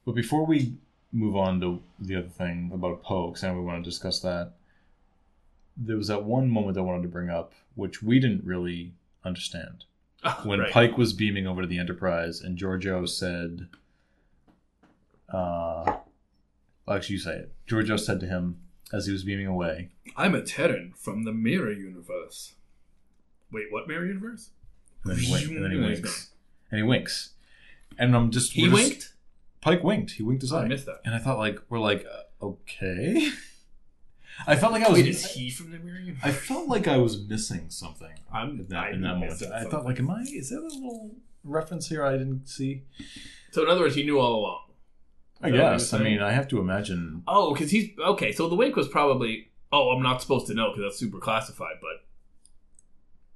But before we move on to the other thing about Po, because I we want to discuss that, there was that one moment I wanted to bring up, which we didn't really understand. When right. Pike was beaming over to the Enterprise and Georgiou said, uh, actually, you say it. Georgiou said to him as he was beaming away, I'm a Terran from the Mirror Universe. Wait, what Mirror Universe? and then he, wink, and then he winks. And he winks. And I'm just. He just- winked. Pike winked. He winked his eye. I missed that. And I thought, like, we're like, uh, okay. I felt like I was. Wait, is he from the Mirror Universe? I felt like I was missing something I'm in that, I in that moment. missed I thought, like, am I? Is that a little reference here I didn't see? So in other words, he knew all along. I guess. I mean, I have to imagine. Oh, because he's okay. So the wink was probably. Oh, I'm not supposed to know because that's super classified. But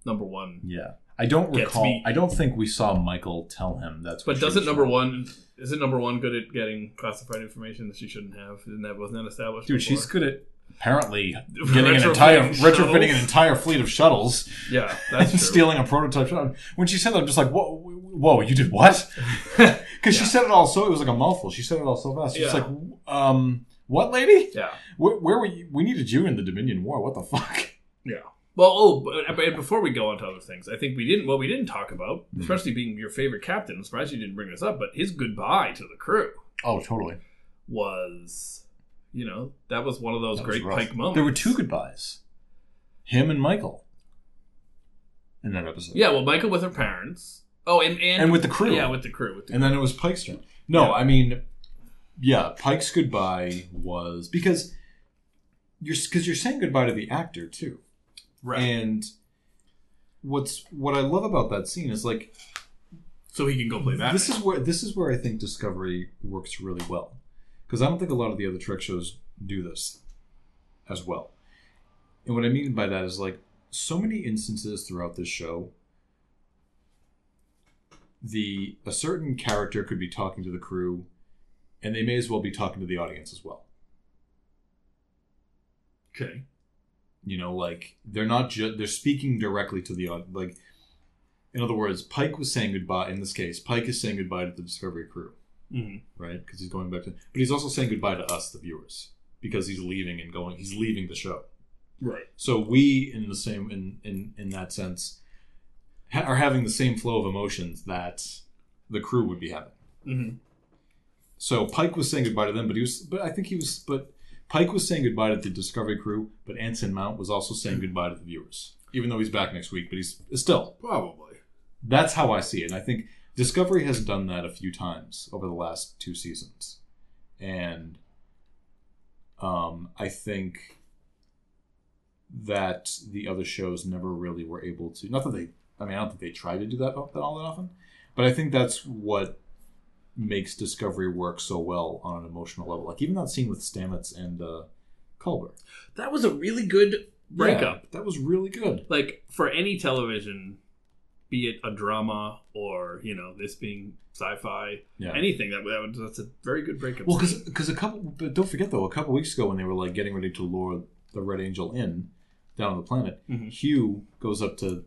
number one. Yeah, I don't recall. me. I don't think we saw Michael tell him that's. what But doesn't number one? Isn't number one good at getting classified information that she shouldn't have? Isn't that wasn't that established? Dude, before? she's good at apparently getting an entire retrofitting an entire fleet of shuttles Yeah, that's stealing a prototype shuttle. When she said that, I'm just like, whoa, whoa, you did what? Because she said it all so it was like a mouthful. She said it all so fast. She's Yeah. like, um, what, lady? yeah. Where, where were you? We needed you in the Dominion War. What the fuck? Yeah. Well, oh, but, but before we go on to other things, I think we didn't. What we didn't talk about, Hmm. especially being your favorite captain. I'm surprised you didn't bring this up, but his goodbye to the crew Oh, totally. was, you know, that was one of those That great. Pike moments. There were two goodbyes. Him and Michael. In that episode. Yeah, well, Michael with her parents. Oh, and and, And with the crew. Yeah, with the crew. With the And then it was Pike's turn. No, Yeah. I mean, yeah, Pike's goodbye was because you're because you're saying goodbye to the actor too. right. And what's what I love about that scene is like so he can go play that. this is where this is where I think Discovery works really well because I don't think a lot of the other Trek shows do this as well. And what I mean by that is like so many instances throughout this show the a certain character could be talking to the crew, and they may as well be talking to the audience as well. Okay. You know, like they're not just they're speaking directly to the audience. Like, in other words, Pike was saying goodbye. In this case, Pike is saying goodbye to the Discovery crew, hmm right? Because he's going back to, but he's also saying goodbye to us, the viewers, because he's leaving and going. He's leaving the show. Right. So we, in the same in in in that sense, ha- are having the same flow of emotions that the crew would be having. hmm So Pike was saying goodbye to them, but he was, but I think he was, but Pike was saying goodbye to the Discovery crew, but Anson Mount was also saying goodbye to the viewers, even though he's back next week. But he's still Probably. that's how I see it. And I think Discovery has done that a few times over the last two seasons, and um, I think that the other shows never really were able to. Not that they, I mean, I don't think they try to do that all that often, but I think that's what makes Discovery work so well on an emotional level. Like even that scene with Stamets and uh, Culber That was a really good breakup. Yeah, that was really good. Like for any television, be it a drama or you know this being sci-fi, Yeah. anything that, that would, that's a very good breakup. Well, because a couple, but don't forget though, a couple weeks ago when they were like getting ready to lure the Red Angel in down on the planet, Mhm. Hugh goes up to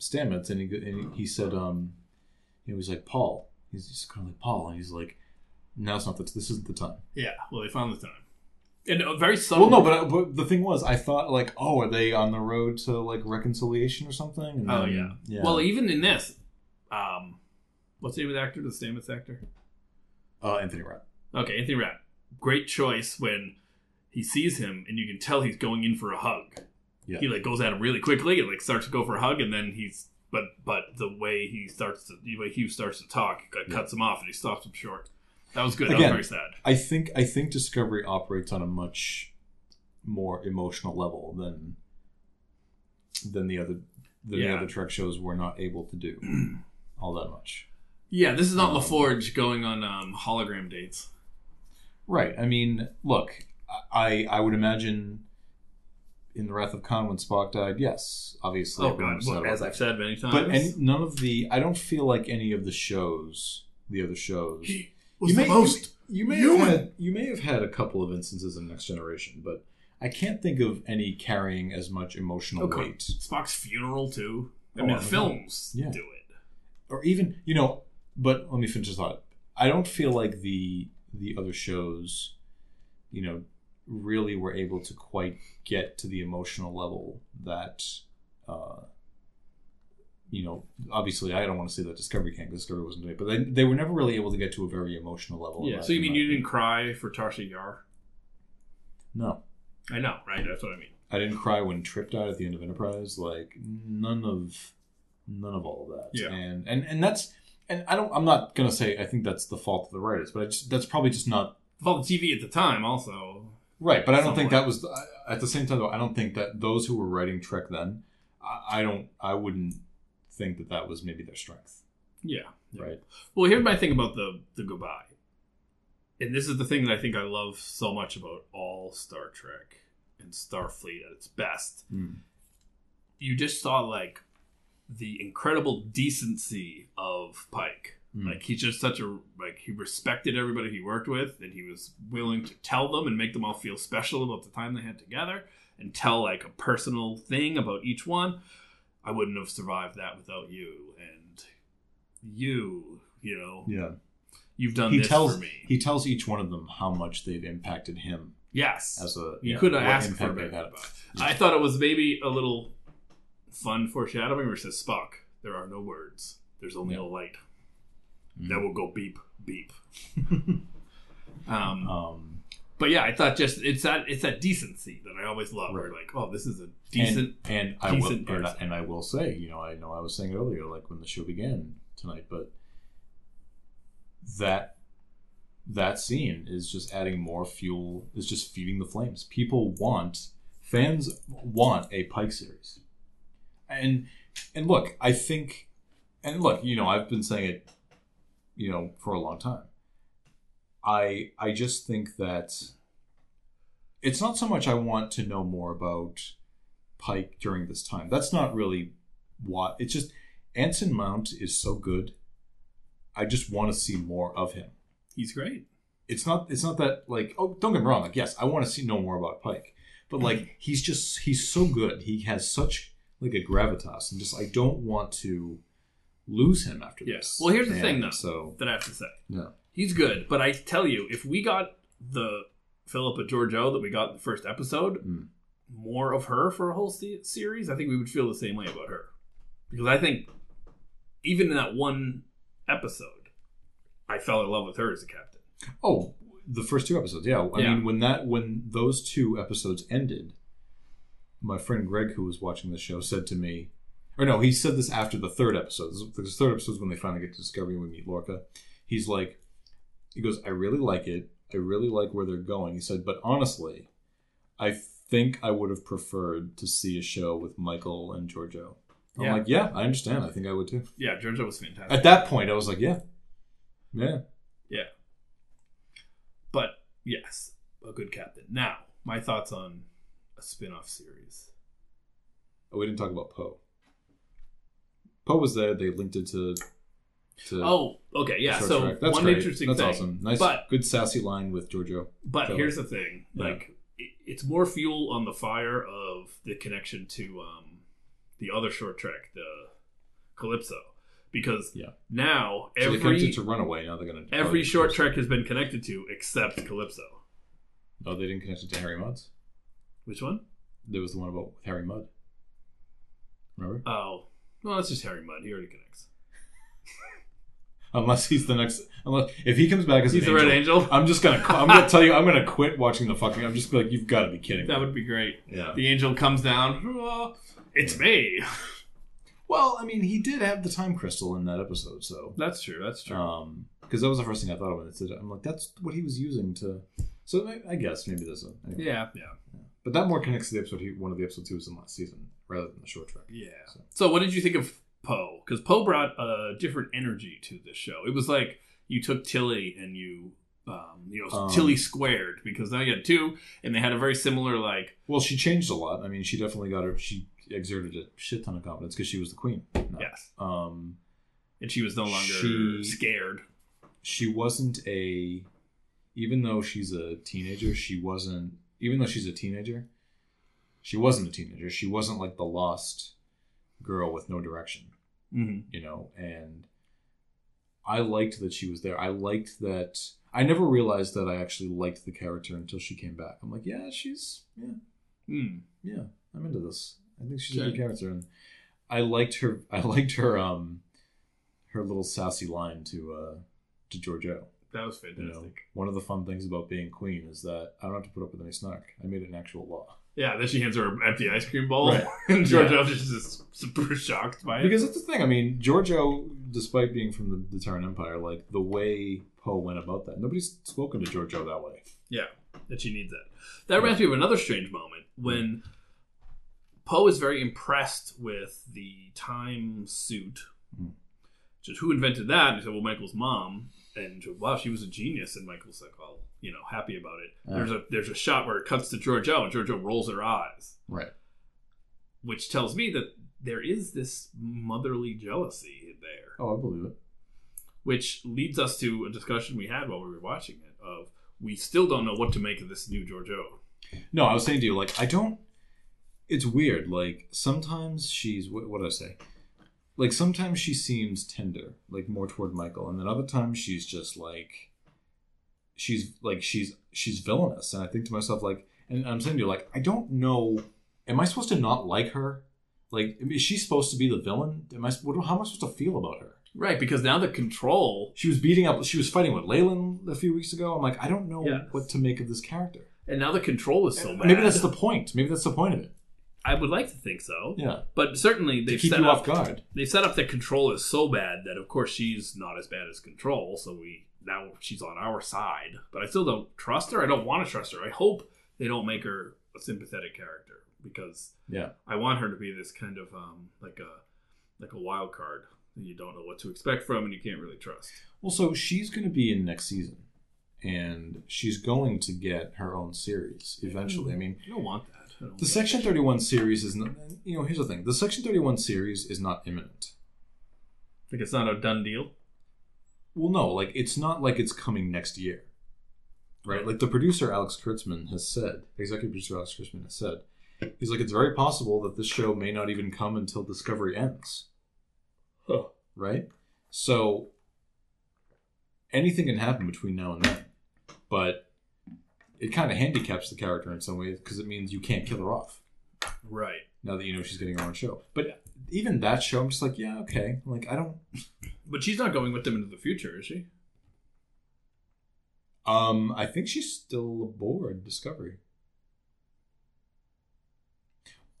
Stamets and he and he said, um, he was like Paul. He's just kind of like Paul, and he's like, "Now it's not the, this isn't the time." yeah, well they found the time, and uh, very subtle. Well, no, but, I, but the thing was, I thought like, oh, are they on the road to like reconciliation or something? And Oh then- yeah. yeah. Well, even in this, um, what's the name of the actor? The Stamets actor. uh, Anthony Rapp. Okay, Anthony Rapp. Great choice when he sees him and you can tell he's going in for a hug. Yeah. He like goes at him really quickly and like starts to go for a hug and then he's but but the way he starts to the way Hugh starts to talk it cuts him off and he stops him short. That was good. Again, that was very sad. I think I think Discovery operates on a much more emotional level than than the other than the other Trek shows were not able to do all that much. Yeah, this is not Um, LaForge going on um, hologram dates. Right. I mean, look, I I would imagine in the Wrath of Khan when Spock died, yes, obviously. Oh god, was well, as. I've said many times. but any, none of the I don't feel like any of the shows, the other shows, he was you the may, most You may human. have had you may have had a couple of instances in Next Generation, but I can't think of any carrying as much emotional Okay. weight, Spock's funeral too. I Oh, mean, I the films Yeah. do it. or even you know. But let me finish this thought. I don't feel like the the other shows, you know, really were able to quite get to the emotional level that. Uh, you know, obviously, I don't want to say that Discovery can't because Discovery wasn't doing it, but they, they were never really able to get to a very emotional level. Yeah. So you mean you didn't opinion. cry for Tasha Yar? No. I know, right? That's what I mean. I didn't cry when Trip died at the end of Enterprise. Like none of none of all of that. Yeah. And and and that's and I don't. I'm not gonna say I think that's the fault of the writers, but just, that's probably just not Well, the TV at the time also. Right. But I don't think that was at the same time though. I don't think that those who were writing Trek then, I, I don't. I wouldn't think that that was maybe their strength. Yeah. yeah. Right. Well, here's my thing about the the goodbye, and this is the thing that I think I love so much about all Star Trek and Starfleet at its best. Mm. You just saw like the incredible decency of Pike. Mm. Like he's just such a like he respected everybody he worked with, and he was willing to tell them and make them all feel special about the time they had together, and tell like a personal thing about each one. I wouldn't have survived that without you, and you, you know, Yeah. you've done He this tells for me. he tells each one of them how much they've impacted him yes, as a. you yeah, could have asked for bit. had. I thought it was maybe a little fun foreshadowing where it says Spock, there are no words. There's only Yeah. a light. That will go beep beep. um, Um, but yeah, I thought just it's that it's that decency that I always love. Right. like, oh, this is a decent. and, and I will decent and I, and I will say, you know, I know I was saying earlier, like when the show began tonight, but that that scene is just adding more fuel, is just feeding the flames. People want fans want a Pike series, and and look, I think, and look, you know, I've been saying it, you know, for a long time. I I just think that it's not so much I want to know more about Pike during this time. That's not really what it's just Anson Mount is so good I just want to see more of him. He's great. It's not it's not that like oh don't get me wrong like yes I want to see know more about Pike, but like he's just he's so good. He has such like a gravitas and just I don't want to lose him after Yeah. this. Well, here's the And thing, though. So That I have to say. no. He's good, but I tell you, if we got the Philippa Georgiou that we got in the first episode, Mm. more of her for a whole se- series, I think we would feel the same way about her. Because I think even in that one episode, I fell in love with her as a captain. Oh, the first two episodes. Yeah, I Yeah. mean when that when those two episodes ended, my friend Greg, who was watching the show, said to me, or no, he said this after the third episode. This, the third episode is when they finally get to Discovery and we meet Lorca. He's like, he goes, I really like it. I really like where they're going. He said, but honestly, I think I would have preferred to see a show with Michael and Georgiou. I'm Yeah. like, yeah, I understand. I think I would too. Yeah, Georgiou was fantastic. At that point, I was like, yeah, yeah. Yeah. But yes, a good captain. Now, my thoughts on a spin-off series. Oh, we didn't talk about Po. Po was there. They linked it to. to Oh, okay, yeah. So. That's one great. interesting That's thing. awesome. Nice, But good sassy line with Georgiou. but So- here's the thing, Yeah. like it, it's more fuel on the fire of the connection to um the other short trek, the Calypso, because Yeah. now So every to Runaway. Now they're gonna every short trek has been connected to except Calypso. Oh, they didn't connect it to Harry Mudd's. Which one? There was the one about with Harry Mudd. Remember? Oh, well, that's just Harry Mudd. He already connects. Unless he's the next. Unless if he comes back as He's an the angel, Red Angel. I'm just gonna. I'm gonna tell you. I'm gonna quit watching the fucking. I'm just like, you've got to be kidding. That me. would be great. Yeah. The angel comes down. "Oh, it's me. Well, I mean, he did have the time crystal in that episode, so. That's true. That's true. Um, because that was the first thing I thought of when it said. I'm like, that's what he was using to. So I, I guess maybe there's a. anyway. yeah, yeah, But that more connects to the episode. He, one of the episodes he was in last season, rather than the short trek. yeah. So- So, what did you think of Po? Because Po brought a different energy to this show. It was like you took Tilly and you, um, you know, Um, Tilly squared because now you had two, and they had a very similar like. Well, she changed a lot. I mean, she definitely got her. She exerted a shit ton of confidence because she was the queen. Yes, Um, and she was no longer She- scared. she wasn't a. Even though she's a teenager, she wasn't. Even though she's a teenager, she wasn't a teenager. She wasn't like the lost girl with no direction. Mm-hmm. you know, and I liked that she was there. I liked that. I never realized that I actually liked the character until she came back. I'm like, yeah, she's yeah, Mm. yeah, I'm into this. I think she's a good character, and I liked her. I liked her um her little sassy line to uh to Georgiou. That was You fantastic. know, one of the fun things about being queen is that I don't have to put up with any snark. I made it an actual law. Yeah, then she hands her an empty ice cream bowl, Right. and Georgiou is just super shocked by it. Because that's the thing. I mean, Georgiou, despite being from the, the Terran Empire, like the way Po went about that, nobody's spoken to Georgiou that way. Yeah, that she needs that. That reminds me of another strange moment when Po is very impressed with the time suit. Mm. Just who invented that? And he said, "Well, Michael's mom." And wow, she was a genius. And Michael's like, "Well, you know, happy about it." There's a there's a shot where it cuts to Georgiou, and Georgiou rolls her eyes, Right. which tells me that there is this motherly jealousy there. Oh, I believe it. which leads us to a discussion we had while we were watching it of we still don't know what to make of this new Georgiou. No, I was saying to you, like, I don't. It's weird. Like, sometimes she's. What, what did I say? Like, sometimes she seems tender, like, more toward Michael. And then other times she's just like. She's like, she's she's villainous. And I think to myself, like, and I'm saying to you, like, I don't know. Am I supposed to not like her? Like, is she supposed to be the villain? Am I? What, how am I supposed to feel about her? Right, because now the control She was beating up. She was fighting with Leland a few weeks ago. I'm like, I don't know Yes. what to make of this character. and now the control is so bad. Maybe that's the point. Maybe that's the point of it. I would like to think so. Yeah. But certainly they've keep set you up off guard. they set up that control is so bad that of course she's not as bad as control, so we now she's on our side. But I still don't trust her. I don't want to trust her. I hope they don't make her a sympathetic character because Yeah. I want her to be this kind of um like a like a wild card that you don't know what to expect from and you can't really trust. Well, so she's going to be in next season, and she's going to get her own series eventually. I mean, you don't want that. Don't the Section Thirty One series is not. You know, here's the thing: the Section Thirty One series is not imminent. that. Like it's not a done deal. Well, no, like it's not like it's coming next year, right? Like the producer Alex Kurtzman has said, executive producer Alex Kurtzman has said, he's like, it's very possible that this show may not even come until Discovery ends, Huh. right? So anything can happen between now and then, but it kind of handicaps the character in some ways because it means you can't kill her off Right. Now that you know she's getting her own show. But even that show, I'm just like, yeah, okay. Like I don't. But she's not going with them into the future, is she? Um, I think she's still aboard Discovery.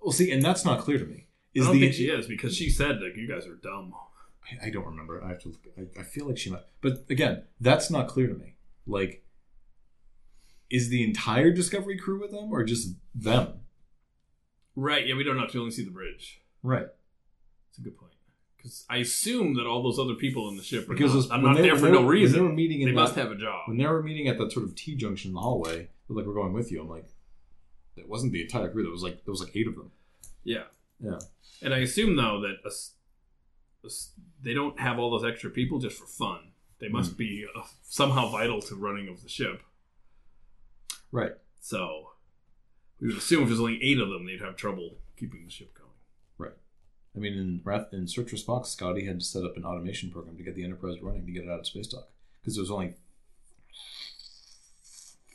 Well, see, and that's not clear to me. I don't think she is because she said like you guys are dumb. I, I don't remember. I have to. Look, I, I feel like she might, but again, that's not clear to me. Like, is the entire Discovery crew with them, or just them? Right. Yeah, we don't know. We only see the bridge. Right. That's a good point. Because I assume that all those other people in the ship are Because not, I'm not they- there for no were- reason. They were meeting in They that- must have a job. when they were meeting at that sort of T junction in the hallway. they're Like we're going with you. I'm like, it wasn't the entire crew. There was like there was like eight of them. Yeah. Yeah. And I assume though that a a they don't have all those extra people just for fun. They must Hmm. be uh, somehow vital to running of the ship. Right. So we would assume if there's only eight of them, they'd have trouble keeping the ship going. Right. I mean, in Wrath, in Search Spock, Scotty had to set up an automation program to get the Enterprise running to get it out of space dock because there was only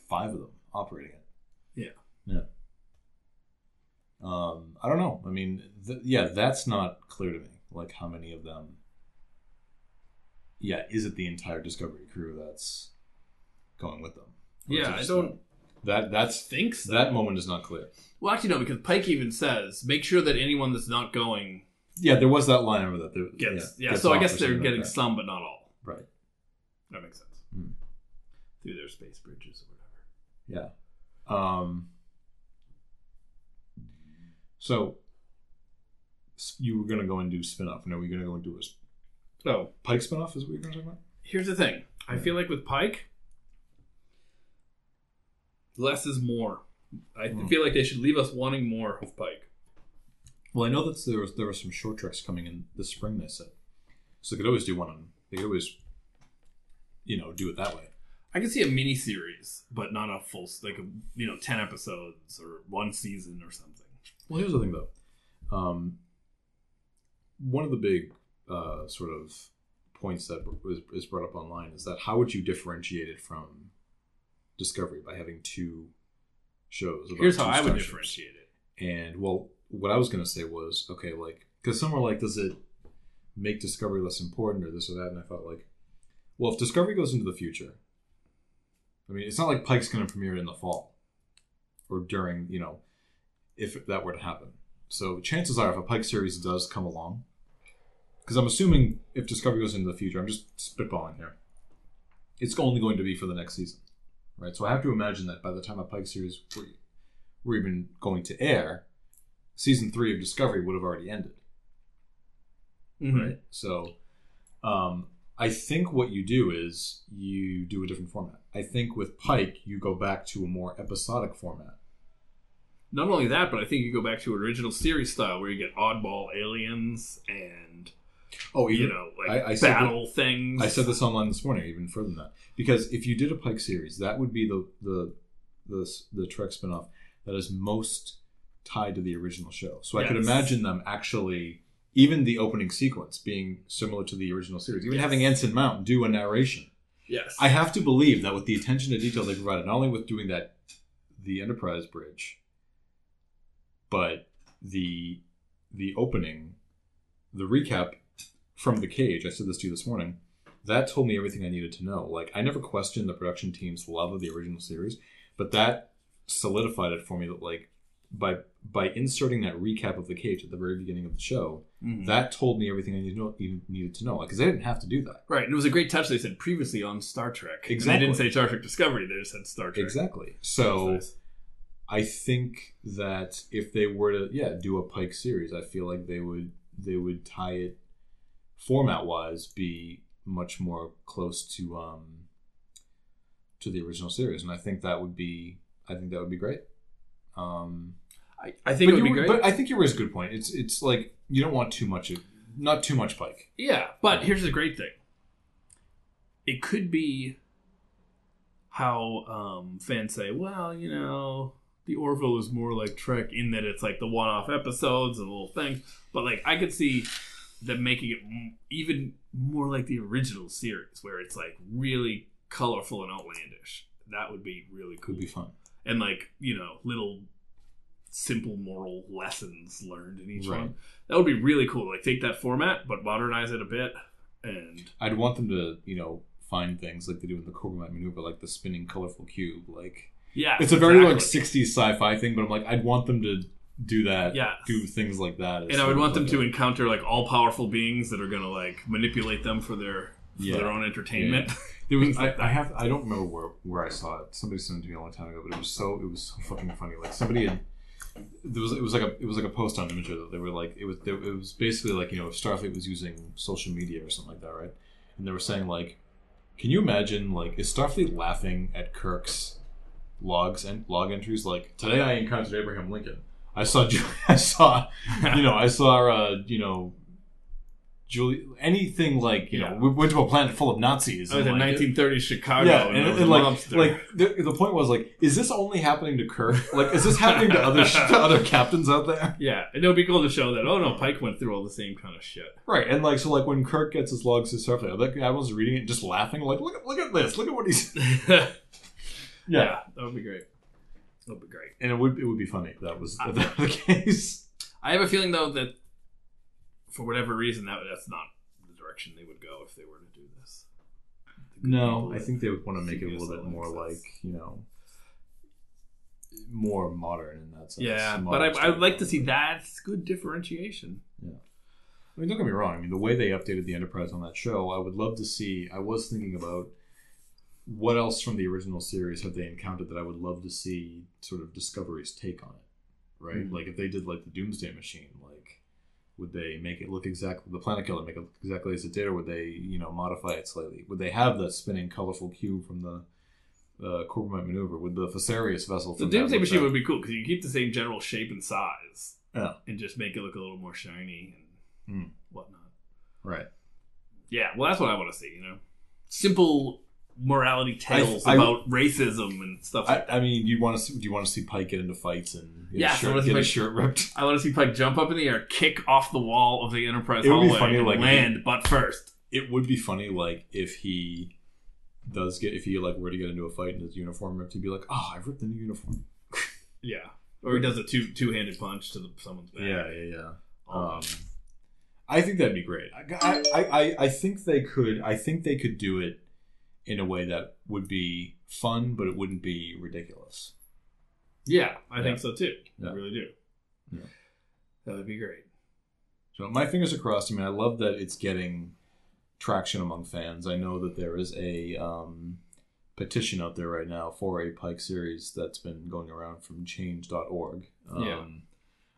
five of them operating it. Yeah. Yeah. Um, I don't know. I mean, th- yeah, that's not clear to me. Like how many of them? Yeah, is it the entire Discovery crew that's going with them? Or Yeah, I don't That that's think so. that moment is not clear. Well, actually, no, because Pike even says, make sure that anyone that's not going Yeah, there was that line over that. There, gets. Yeah, gets so I guess they're something like getting some, but not all. right. That makes sense. Hmm. Through their space bridges or whatever. Yeah. Um, so you were gonna go and do spin off. Now we're gonna go and do a So Pike spin off. Is what you're gonna talk about? here's the thing. I feel like with Pike, less is more. I Hmm. feel like they should leave us wanting more of Pike. Well, I know that there was there were some short treks coming in this spring. They said so. They could always do one on. They could always, you know, do it that way. I can see a mini series, but not a full, like a you know, ten episodes or one season or something. Well, here's the thing though. Um, one of the big uh, sort of points that was, is brought up online is that how would you differentiate it from Discovery by having two shows? about Here's how I would differentiate it. And well, what I was going to say was okay, like because some were like, does it make Discovery less important or this or that? And I thought like, well, if Discovery goes into the future, I mean, it's not like Pike's going to premiere in the fall or during you know, if that were to happen. So chances are, if a Pike series does come along, because I'm assuming if Discovery goes into the future, I'm just spitballing here. It's only going to be for the next season, right? So I have to imagine that by the time a Pike series were, were even going to air, season three of Discovery would have already ended, Mm-hmm. right? So, um, I think what you do is you do a different format. I think with Pike, you go back to a more episodic format. Not only that, but I think you go back to original series style where you get oddball aliens and Oh, you know like I- I said battle things. I said this online this morning, even further than that, because if you did a Pike series, that would be the the the the Trek spinoff that is most tied to the original show. So I could imagine them actually, even the opening sequence being similar to the original series, even Yes. having Anson Mount do a narration. Yes, I have to believe that with the attention to detail they provided, not only with doing that, the Enterprise bridge, but the the opening, the recap from the cage. I said this to you this morning. That told me everything I needed to know. Like I never questioned the production team's love of the original series, but that solidified it for me that like by by inserting that recap of the cage at the very beginning of the show, Mhm. that told me everything I needed to know. Needed to know because they didn't have to do that. right. And it was a great touch. They said previously on Star Trek. And Exactly. they didn't say Star Trek Discovery. They just said Star Trek. Exactly. So. Nice. I think that if they were to yeah do a Pike series, I feel like they would they would tie it format wise be much more close to um to the original series, and I think that would be I think that would be great. Um, I, I think it would be great. but I think you raised a good point. It's it's like you don't want too much of not too much Pike. Yeah, but here's the great thing. it could be how um, fans say, well, you know, the Orville is more like Trek in that it's like the one-off episodes and little things. But like, I could see them making it m- even more like the original series, where it's like really colorful and outlandish. That would be really cool. Could be fun. and like you know little simple moral lessons learned in each Right. one. That would be really cool. Like take that format but modernize it a bit. And I'd want them to, you know, find things like they do in the Corbomite maneuver, like the spinning colorful cube. Like yeah, it's a very like exactly. '60s sci-fi thing, but I'm like, I'd want them to do that. Yeah. do things like that. and I would want them to encounter like all powerful beings that are gonna like manipulate them for their for Yeah. their own entertainment. There was, I, like. I have, I don't remember where, where I saw it. Somebody sent it to me a long time ago, but it was so, it was so fucking funny. Like somebody had, there was, it was like a, it was like a post on Imgur that they were like, it was, it was basically like you know, if Starfleet was using social media or something like that, right? And they were saying like, can you imagine like, is Starfleet laughing at Kirk's logs and log entries? Like today, I encountered Abraham Lincoln. I saw, I saw, you know, I saw, uh, you know. Julie, anything like you Yeah. know, we went to a planet full of Nazis. In like, 1930s Chicago. yeah, and, and, and, like, like the, the point was like, is this only happening to Kirk? Like, is this happening to other to other captains out there? yeah, and it would be cool to show that. Oh no, Pike went through all the same kind of shit. Right, and like, so like when Kirk gets his logs to Starfleet, like I was reading it, and just laughing, like, look at look at this, look at what he's. yeah, that would be great. That would be great. and it would it would be funny if that was if that were the case. I have a feeling though that for whatever reason that that's not the direction they would go if they were to do this. No, I think they would want to make it a little bit more like you know, more modern in that sense. Yeah, but I, I'd like to see that good differentiation. Yeah. I mean, don't get me wrong. I mean, the way they updated the Enterprise on that show, I would love to see. I was thinking about what else from the original series have they encountered that I would love to see sort of Discovery's take on it, right? Mhm. Like if they did like the Doomsday Machine, like would they make it look exactly the Planet Killer make it look exactly as it did, or would they you know modify it slightly? Would they have that spinning colorful cube from the uh, Corbomite maneuver? Would the Fesarius vessel? The Doomsday Machine that- would be cool because you keep the same general shape and size, Yeah. and just make it look a little more shiny and Hmm. whatnot. right. Yeah, well, that's what I want to see. You know, simple morality tales I- about racism and stuff. I, like that. I mean, you want to see, do you want to see Pike get into fights and get Yeah, shirt, get his Pike- shirt ripped? I want to see Pike jump up in the air, kick off the wall of the Enterprise It would be hallway, funny, and like, land butt first. It would be funny, like if he does get if he like were to get into a fight and his uniform ripped, he'd be like, "Oh, I ripped the new uniform." Yeah, or he does a two two handed punch to the, someone's back. yeah, yeah. Oh, Um, I think that'd be great. I, I, I, I think they could. I think they could do it in a way that would be fun, but it wouldn't be ridiculous. yeah, I Yeah. think so too. Yeah. I really do. Yeah. That would be great. So my fingers are crossed. I mean, I love that it's getting traction among fans. I know that there is a um, petition out there right now for a Pike series that's been going around from change.org. Um, Yeah.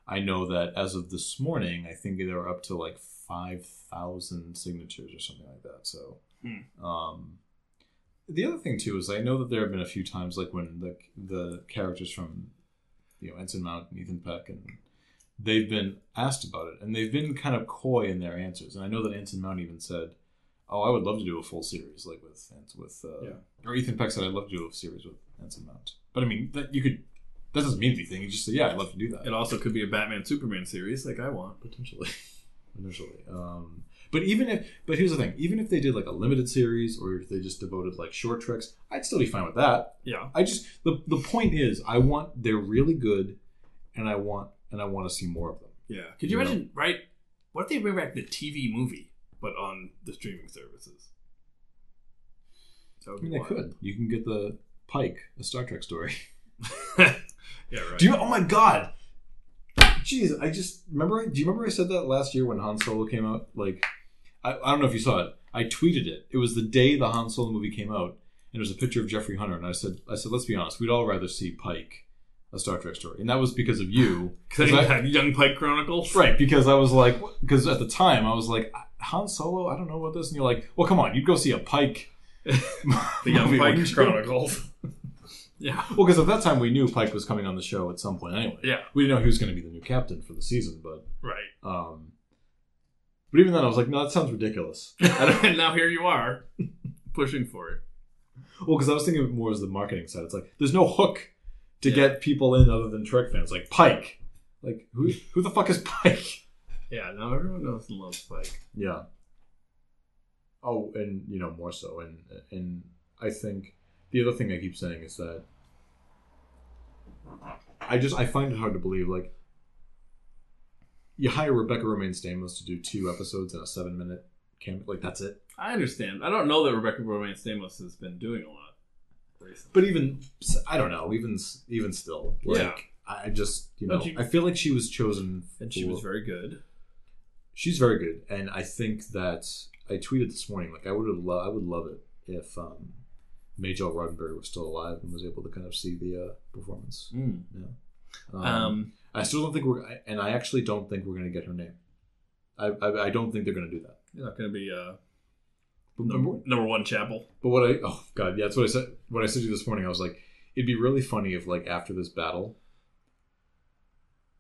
I know that as of this morning, I think they're up to like 5,000 signatures or something like that. So, Hmm. um, the other thing too is I know that there have been a few times like when the the characters from you know Anson Mount and Ethan Peck and they've been asked about it and they've been kind of coy in their answers. And I know that Anson Mount even said, "Oh, I would love to do a full series like with with uh, Yeah. or Ethan Peck said I'd love to do a series with Anson Mount." But I mean that you could that doesn't mean anything. You just say, "Yeah, I'd love to do that." It also could be a Batman Superman series, like I want. potentially initially um but even if but here's the thing even if they did like a limited series or if they just devoted like short treks i'd still be fine with that Yeah, i just the the point is i want they're really good and i want and i want to see more of them yeah. Could you You imagine? Right? What if they bring back the TV movie, but on the streaming services? That would i mean be they could you can get the pike a star trek story yeah, right. do you oh my god jeez i just remember do you remember i said that last year when han solo came out like I, I don't know if you saw it i tweeted it it was the day the han solo movie came out and there was a picture of jeffrey hunter and i said i said let's be honest we'd all rather see pike a star trek story and that was because of you Because I- had Young Pike Chronicles. right because i was like because at the time i was like han solo i don't know about this and you're like well come on you'd go see a pike The Young Pike? Chronicles. yeah. well because at that time we knew pike was coming on the show at some point anyway Yeah. we didn't know he was going to be the new captain for the season but Right. Um, but even then, I was like, no, that sounds ridiculous. And now here you are. pushing for it. Well, because I was thinking of it more as the marketing side. It's like there's no hook to Yeah. get people in other than Trek fans. Like Pike, like who who the fuck is Pike? Yeah, now everyone knows and loves Pike. Yeah. Oh, and you know more so, and and I think the other thing I keep saying is that I just I find it hard to believe like you hire Rebecca Romijn Stamos to do two episodes in a seven minute camp like that's it. I understand. I don't know that Rebecca Romijn Stamos has been doing a lot recently. But even I don't know, even even still, like Yeah. I just you know you- I feel like she was chosen, and she was very good. she's very good, and I think that I tweeted this morning like I would have lo- I would love it if um, Majel Roddenberry was still alive and was able to kind of see the uh, performance. Um, Um, I still don't think we're, and I actually don't think we're going to get her name. I, I I don't think they're going to do that. you're not going to be uh, number, number one chapel. but what I oh god yeah that's what I said what I said to you this morning I was like it'd be really funny if like after this battle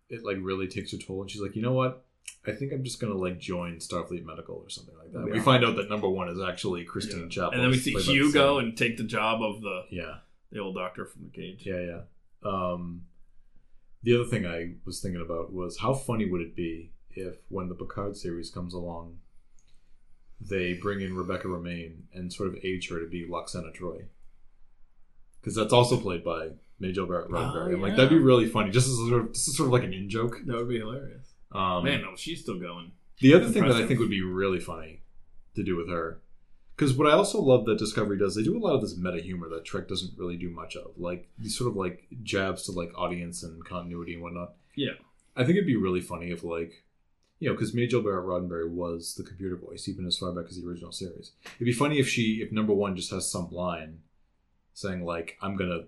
it like really takes her toll and she's like you know what I think I'm just gonna like join Starfleet Medical or something like that. We find out that number one is actually Christine Yeah. Chapel, And then we see played by the Hugh go and take the job of the, yeah, the old doctor from the cage. yeah, yeah. Um, the other thing I was thinking about was how funny would it be if when the Picard series comes along, they bring in Rebecca Romijn and sort of age her to be Lwaxana Troi, because that's also played by Majel Barrett Roddenberry. Oh, I'm like that'd be really funny, just as sort of, just as sort of like an in joke. That would be hilarious. Um, Man, no, she's still going. The other thing that I think would be really funny to do with her, because what I also love that Discovery does, they do a lot of this meta humor that Trek doesn't really do much of, like these sort of like jabs to like audience and continuity and whatnot. Yeah. I think it'd be really funny if like, you know, because Majel Barrett Roddenberry was the computer voice even as far back as the original series. It'd be funny if she, if number one just has some line saying like, "I'm gonna,"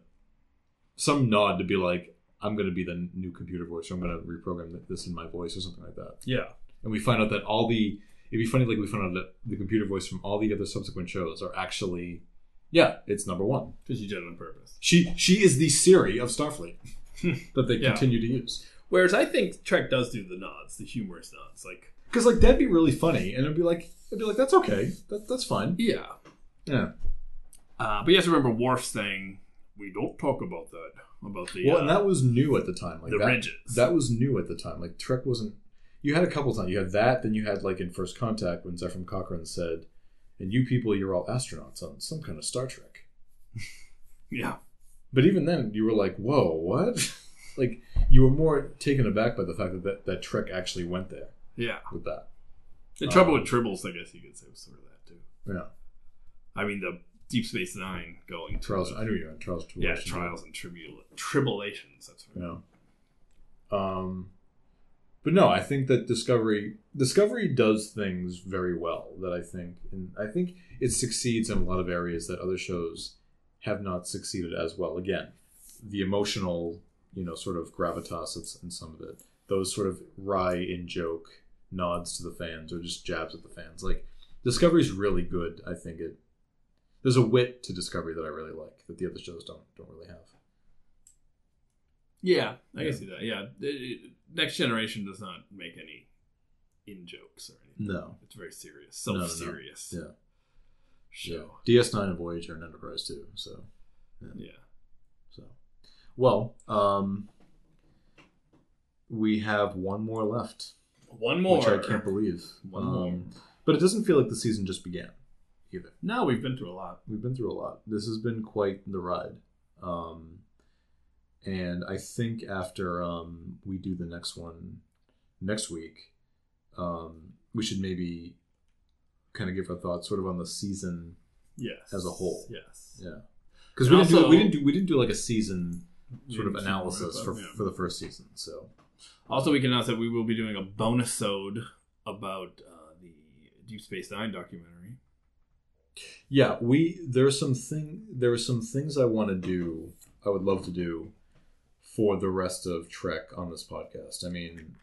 some nod to be like, "I'm gonna be the new computer voice," or "I'm gonna reprogram this in my voice," or something like that Yeah. and we find out that all the it'd be funny like we found out that the computer voice from all the other subsequent shows are actually yeah it's number one Because you did it on purpose. she she is the siri of starfleet that they Yeah. continue to use Whereas I think Trek does do the nods, the humorous nods. Like, because like that'd be really funny and it'd be like it'd be like that's okay that, that's fine yeah. yeah Uh, but you have to remember Worf's thing. We don't talk about that. About the, well uh, and that was new at the time like the that, ridges. that was new at the time like trek wasn't you had a couple times you had that then you had like in first contact when Zefram Cochrane said and you people you're all astronauts on some kind of star trek yeah. But even then, you were like, "Whoa, what?" like you were more taken aback by the fact that that, that Trek actually went there Yeah. with that. The trouble Um, with Tribbles, I guess you could say, was sort of that, too. Yeah, I mean, the Deep Space Nine going trials. I knew you were on trials. yeah, Tribulations. trials and tribula- tribulations. That's right. Yeah. Um, but no, I think that Discovery Discovery does things very well. That I think, and I think it succeeds in a lot of areas that other shows have not succeeded as well. Again, the emotional, you know, sort of gravitas in some of it. Those sort of wry in joke nods to the fans or just jabs at the fans. Like Discovery's really good. I think it. There's a wit to Discovery that I really like that the other shows don't don't really have. Yeah, I Yeah. can see that. Yeah, It- it- Next Generation does not make any in jokes or anything. No. It's very serious, No, no, no. self-serious. Yeah. show. DS9 and Voyager and Enterprise too. So, Yeah. so well, um, we have one more left, One more. which I can't believe. One Um, more. but it doesn't feel like the season just began either. No, we've been through a lot. We've been through a lot. This has been quite the ride. Um, and I think after um, we do the next one next week, um, we should maybe kind of give our thoughts sort of on the season Yes. As a whole. Yes. Yeah, because we didn't do we didn't do we didn't do like a season sort of analysis for, yeah. for the first season. So Also, we can announce that we will be doing a bonus ode about uh, the Deep Space Nine documentary. yeah, we there's some thing there are some things I want to do. I would love to do for the rest of Trek on this podcast. I mean,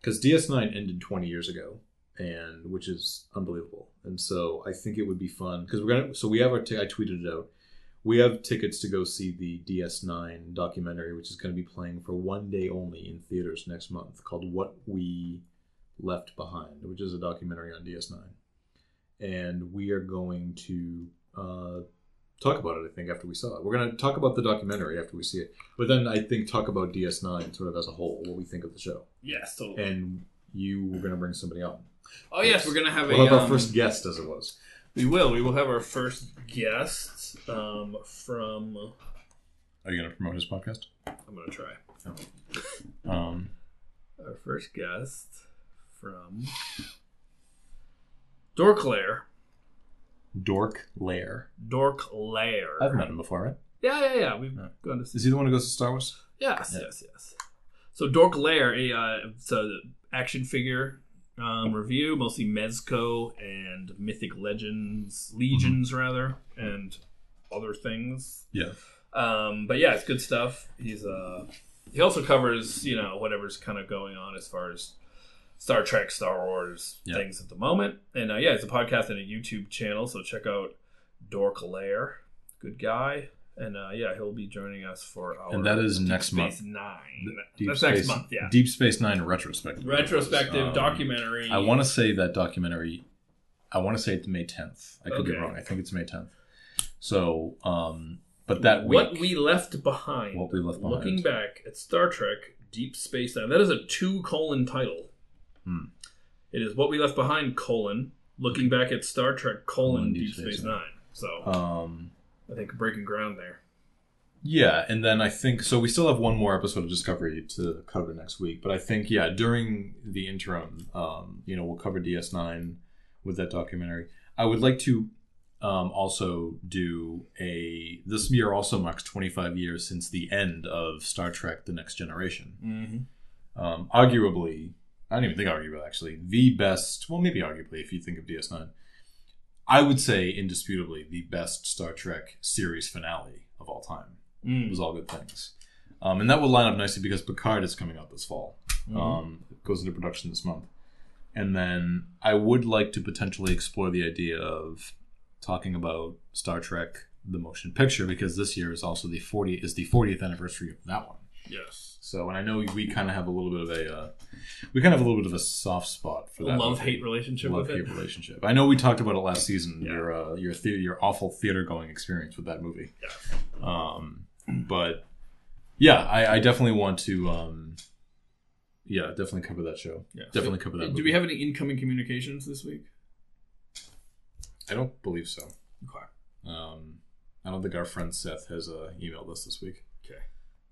because DS9 ended 20 years ago, and which is unbelievable. And so I think it would be fun because we're gonna. So we have our. T- I tweeted it out. We have tickets to go see the DS9 documentary, which is going to be playing for one day only in theaters next month, called "What We Left Behind," which is a documentary on DS9. and we are going to uh, talk about it. I think after we saw it, we're going to talk about the documentary after we see it. But then I think talk about DS9 sort of as a whole, what we think of the show. Yes, totally. And you were going to bring somebody on. oh yes, we're gonna have We'll a. have our um, first guest, as it was. We will. We will have our first guest um, from. Are you going to promote his podcast? I'm gonna try. Um, Our first guest from Dork Lair. Dork Lair. Dork Lair. I've met him before, right? Yeah, yeah, yeah. We've Yeah. gone to see. Is he the one who goes to Star Wars? Yes, Yeah. yes, yes. So Dork Lair, a uh, it's a action figure um, review, mostly Mezco and Mythic Legends, Legions rather, and other things. Yeah. Um, but yeah, it's good stuff. He's uh, he also covers you know whatever's kind of going on as far as Star Trek, Star Wars Yeah. things at the moment. And uh, yeah, it's a podcast and a YouTube channel, so check out Dork Lair. Good guy. And uh, yeah, he'll be joining us for our And that is Deep next Space month. Nine. Deep That's Space, next month. Yeah, Deep Space Nine retrospective. retrospective Um, documentary. I want to say that documentary. I want to say it's May 10th. I could be wrong. I think it's May 10th. So, um, but that week, what we left behind. What We Left Behind. Looking back at Star Trek Deep Space Nine. That is a two colon title. Hmm. It is what we left behind colon. Looking back at Star Trek colon, Deep, Space, Nine. So um, I think breaking ground there. yeah, and then I think so. We still have one more episode of Discovery to cover next week, but I think yeah, during the interim, um, you know, we'll cover DS9 with that documentary. I would like to um, also do a. This year also marks 25 years since the end of Star Trek: The Next Generation. Mm-hmm. um, arguably, I don't even think arguably actually, the best, well, maybe arguably if you think of DS9, I would say indisputably the best Star Trek series finale of all time. It Mm. was all good things. Um, and that will line up nicely because Picard is coming out this fall. Mm-hmm. Um, it goes into production this month. And then I would like to potentially explore the idea of talking about Star Trek the motion picture because this year is also the 40 is the 40th anniversary of that one. Yes. So, and I know we kind of have a little bit of a, uh, we kind of have a little bit of a soft spot for that Love hate relationship love hate relationship. I know we talked about it last season. Yeah. Your uh, your the- your awful theater going experience with that movie. Yeah. Um, but yeah, I, I definitely want to. Um, yeah, definitely cover that show. Yeah. Definitely cover that. Do movie. we have any incoming communications this week? I don't believe so. Okay. Um, I don't think our friend Seth has uh, emailed us this week. Okay.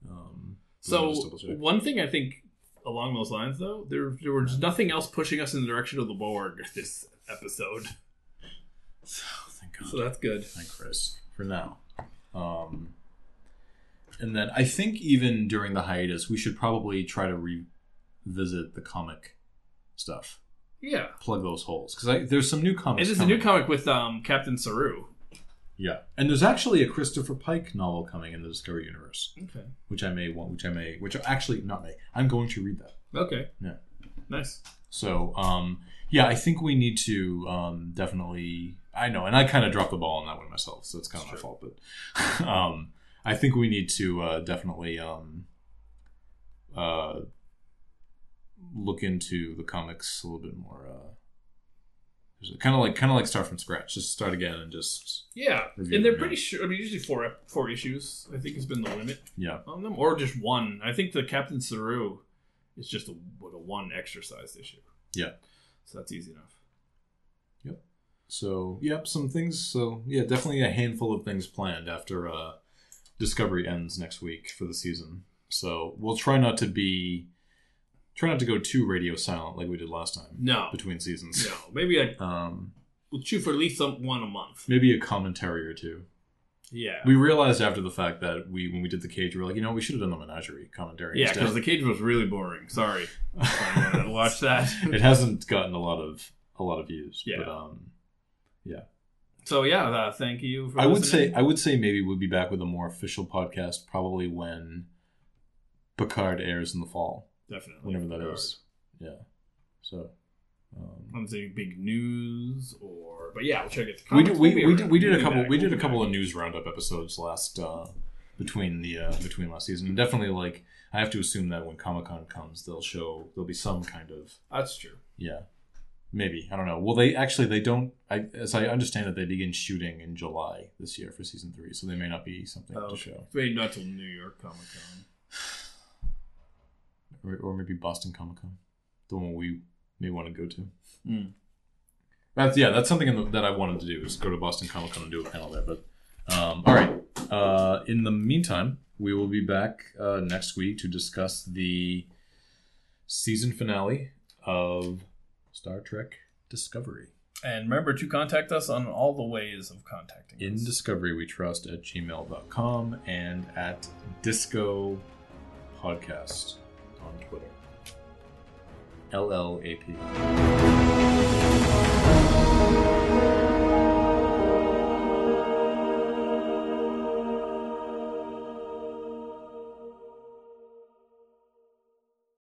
Um, So let me just double check. one thing I think along those lines, though, there there was nothing else pushing us in the direction of the Borg this episode, Oh, thank God. so that's good. Thank Chris for now. Um, and then I think even during the hiatus, we should probably try to revisit the comic stuff, Yeah, plug those holes because there's some new comics. there's a new comic with um, Captain Saru. Yeah, and there's actually a Christopher Pike novel coming in the Discovery universe, Okay. which I may want, which I may, which actually not may. I'm going to read that. Okay. Yeah. Nice. So, um, yeah, I think we need to um, definitely. I know, and I kind of dropped the ball on that one myself, so it's kind of my fault. But um, I think we need to uh, definitely um, uh, look into the comics a little bit more. Uh, kind of like, kind of like start from scratch. Just start again and just Yeah, and they're pretty sure. I mean, usually four ep- four issues. I think has been the limit yeah, on them, or just one. I think the Captain Saru is just a, what, a one exercise issue. yeah. So that's easy enough. Yep. So, yep, some things. So, yeah, definitely a handful of things planned after uh, Discovery ends next week for the season. So, we'll try not to be, try not to go too radio silent like we did last time No, between seasons. no, maybe I Um, we'll shoot for at least some, one a month. maybe a commentary or two. Yeah, We realized after the fact that we, when we did the cage, we were like, you know, we should have done the menagerie commentary. yeah, because the cage was really boring. Sorry, I watch that. it hasn't gotten a lot of a lot of views. Yeah. But, um, yeah. So yeah, uh, thank you. for I would say. I would say maybe we'll be back with a more official podcast probably when Picard airs in the fall, definitely whenever that is. Yeah. So um, I'm saying big news or, but yeah, we'll check it. we did we, we around. did we did a couple we did a couple of news roundup episodes last uh, between the uh, between last season. And definitely like I have to assume that when Comic Con comes, they'll show there'll be some kind of That's true. yeah Maybe I don't know. Well, they actually they don't. I, as I understand it, they begin shooting in July this year for season three, so they may not be something Oh, to show, Maybe not till New York Comic Con. Or, or maybe Boston Comic Con, the one we may want to go to. Mm. That's yeah, that's something in the, that I wanted to do is go to Boston Comic Con and do a panel there. But um, all right. Uh, in the meantime, we will be back uh, next week to discuss the season finale of Star Trek Discovery. And remember to contact us on all the ways of contacting In us. Discovery We Trust at gmail.com and at Disco Podcast on Twitter. LLAP.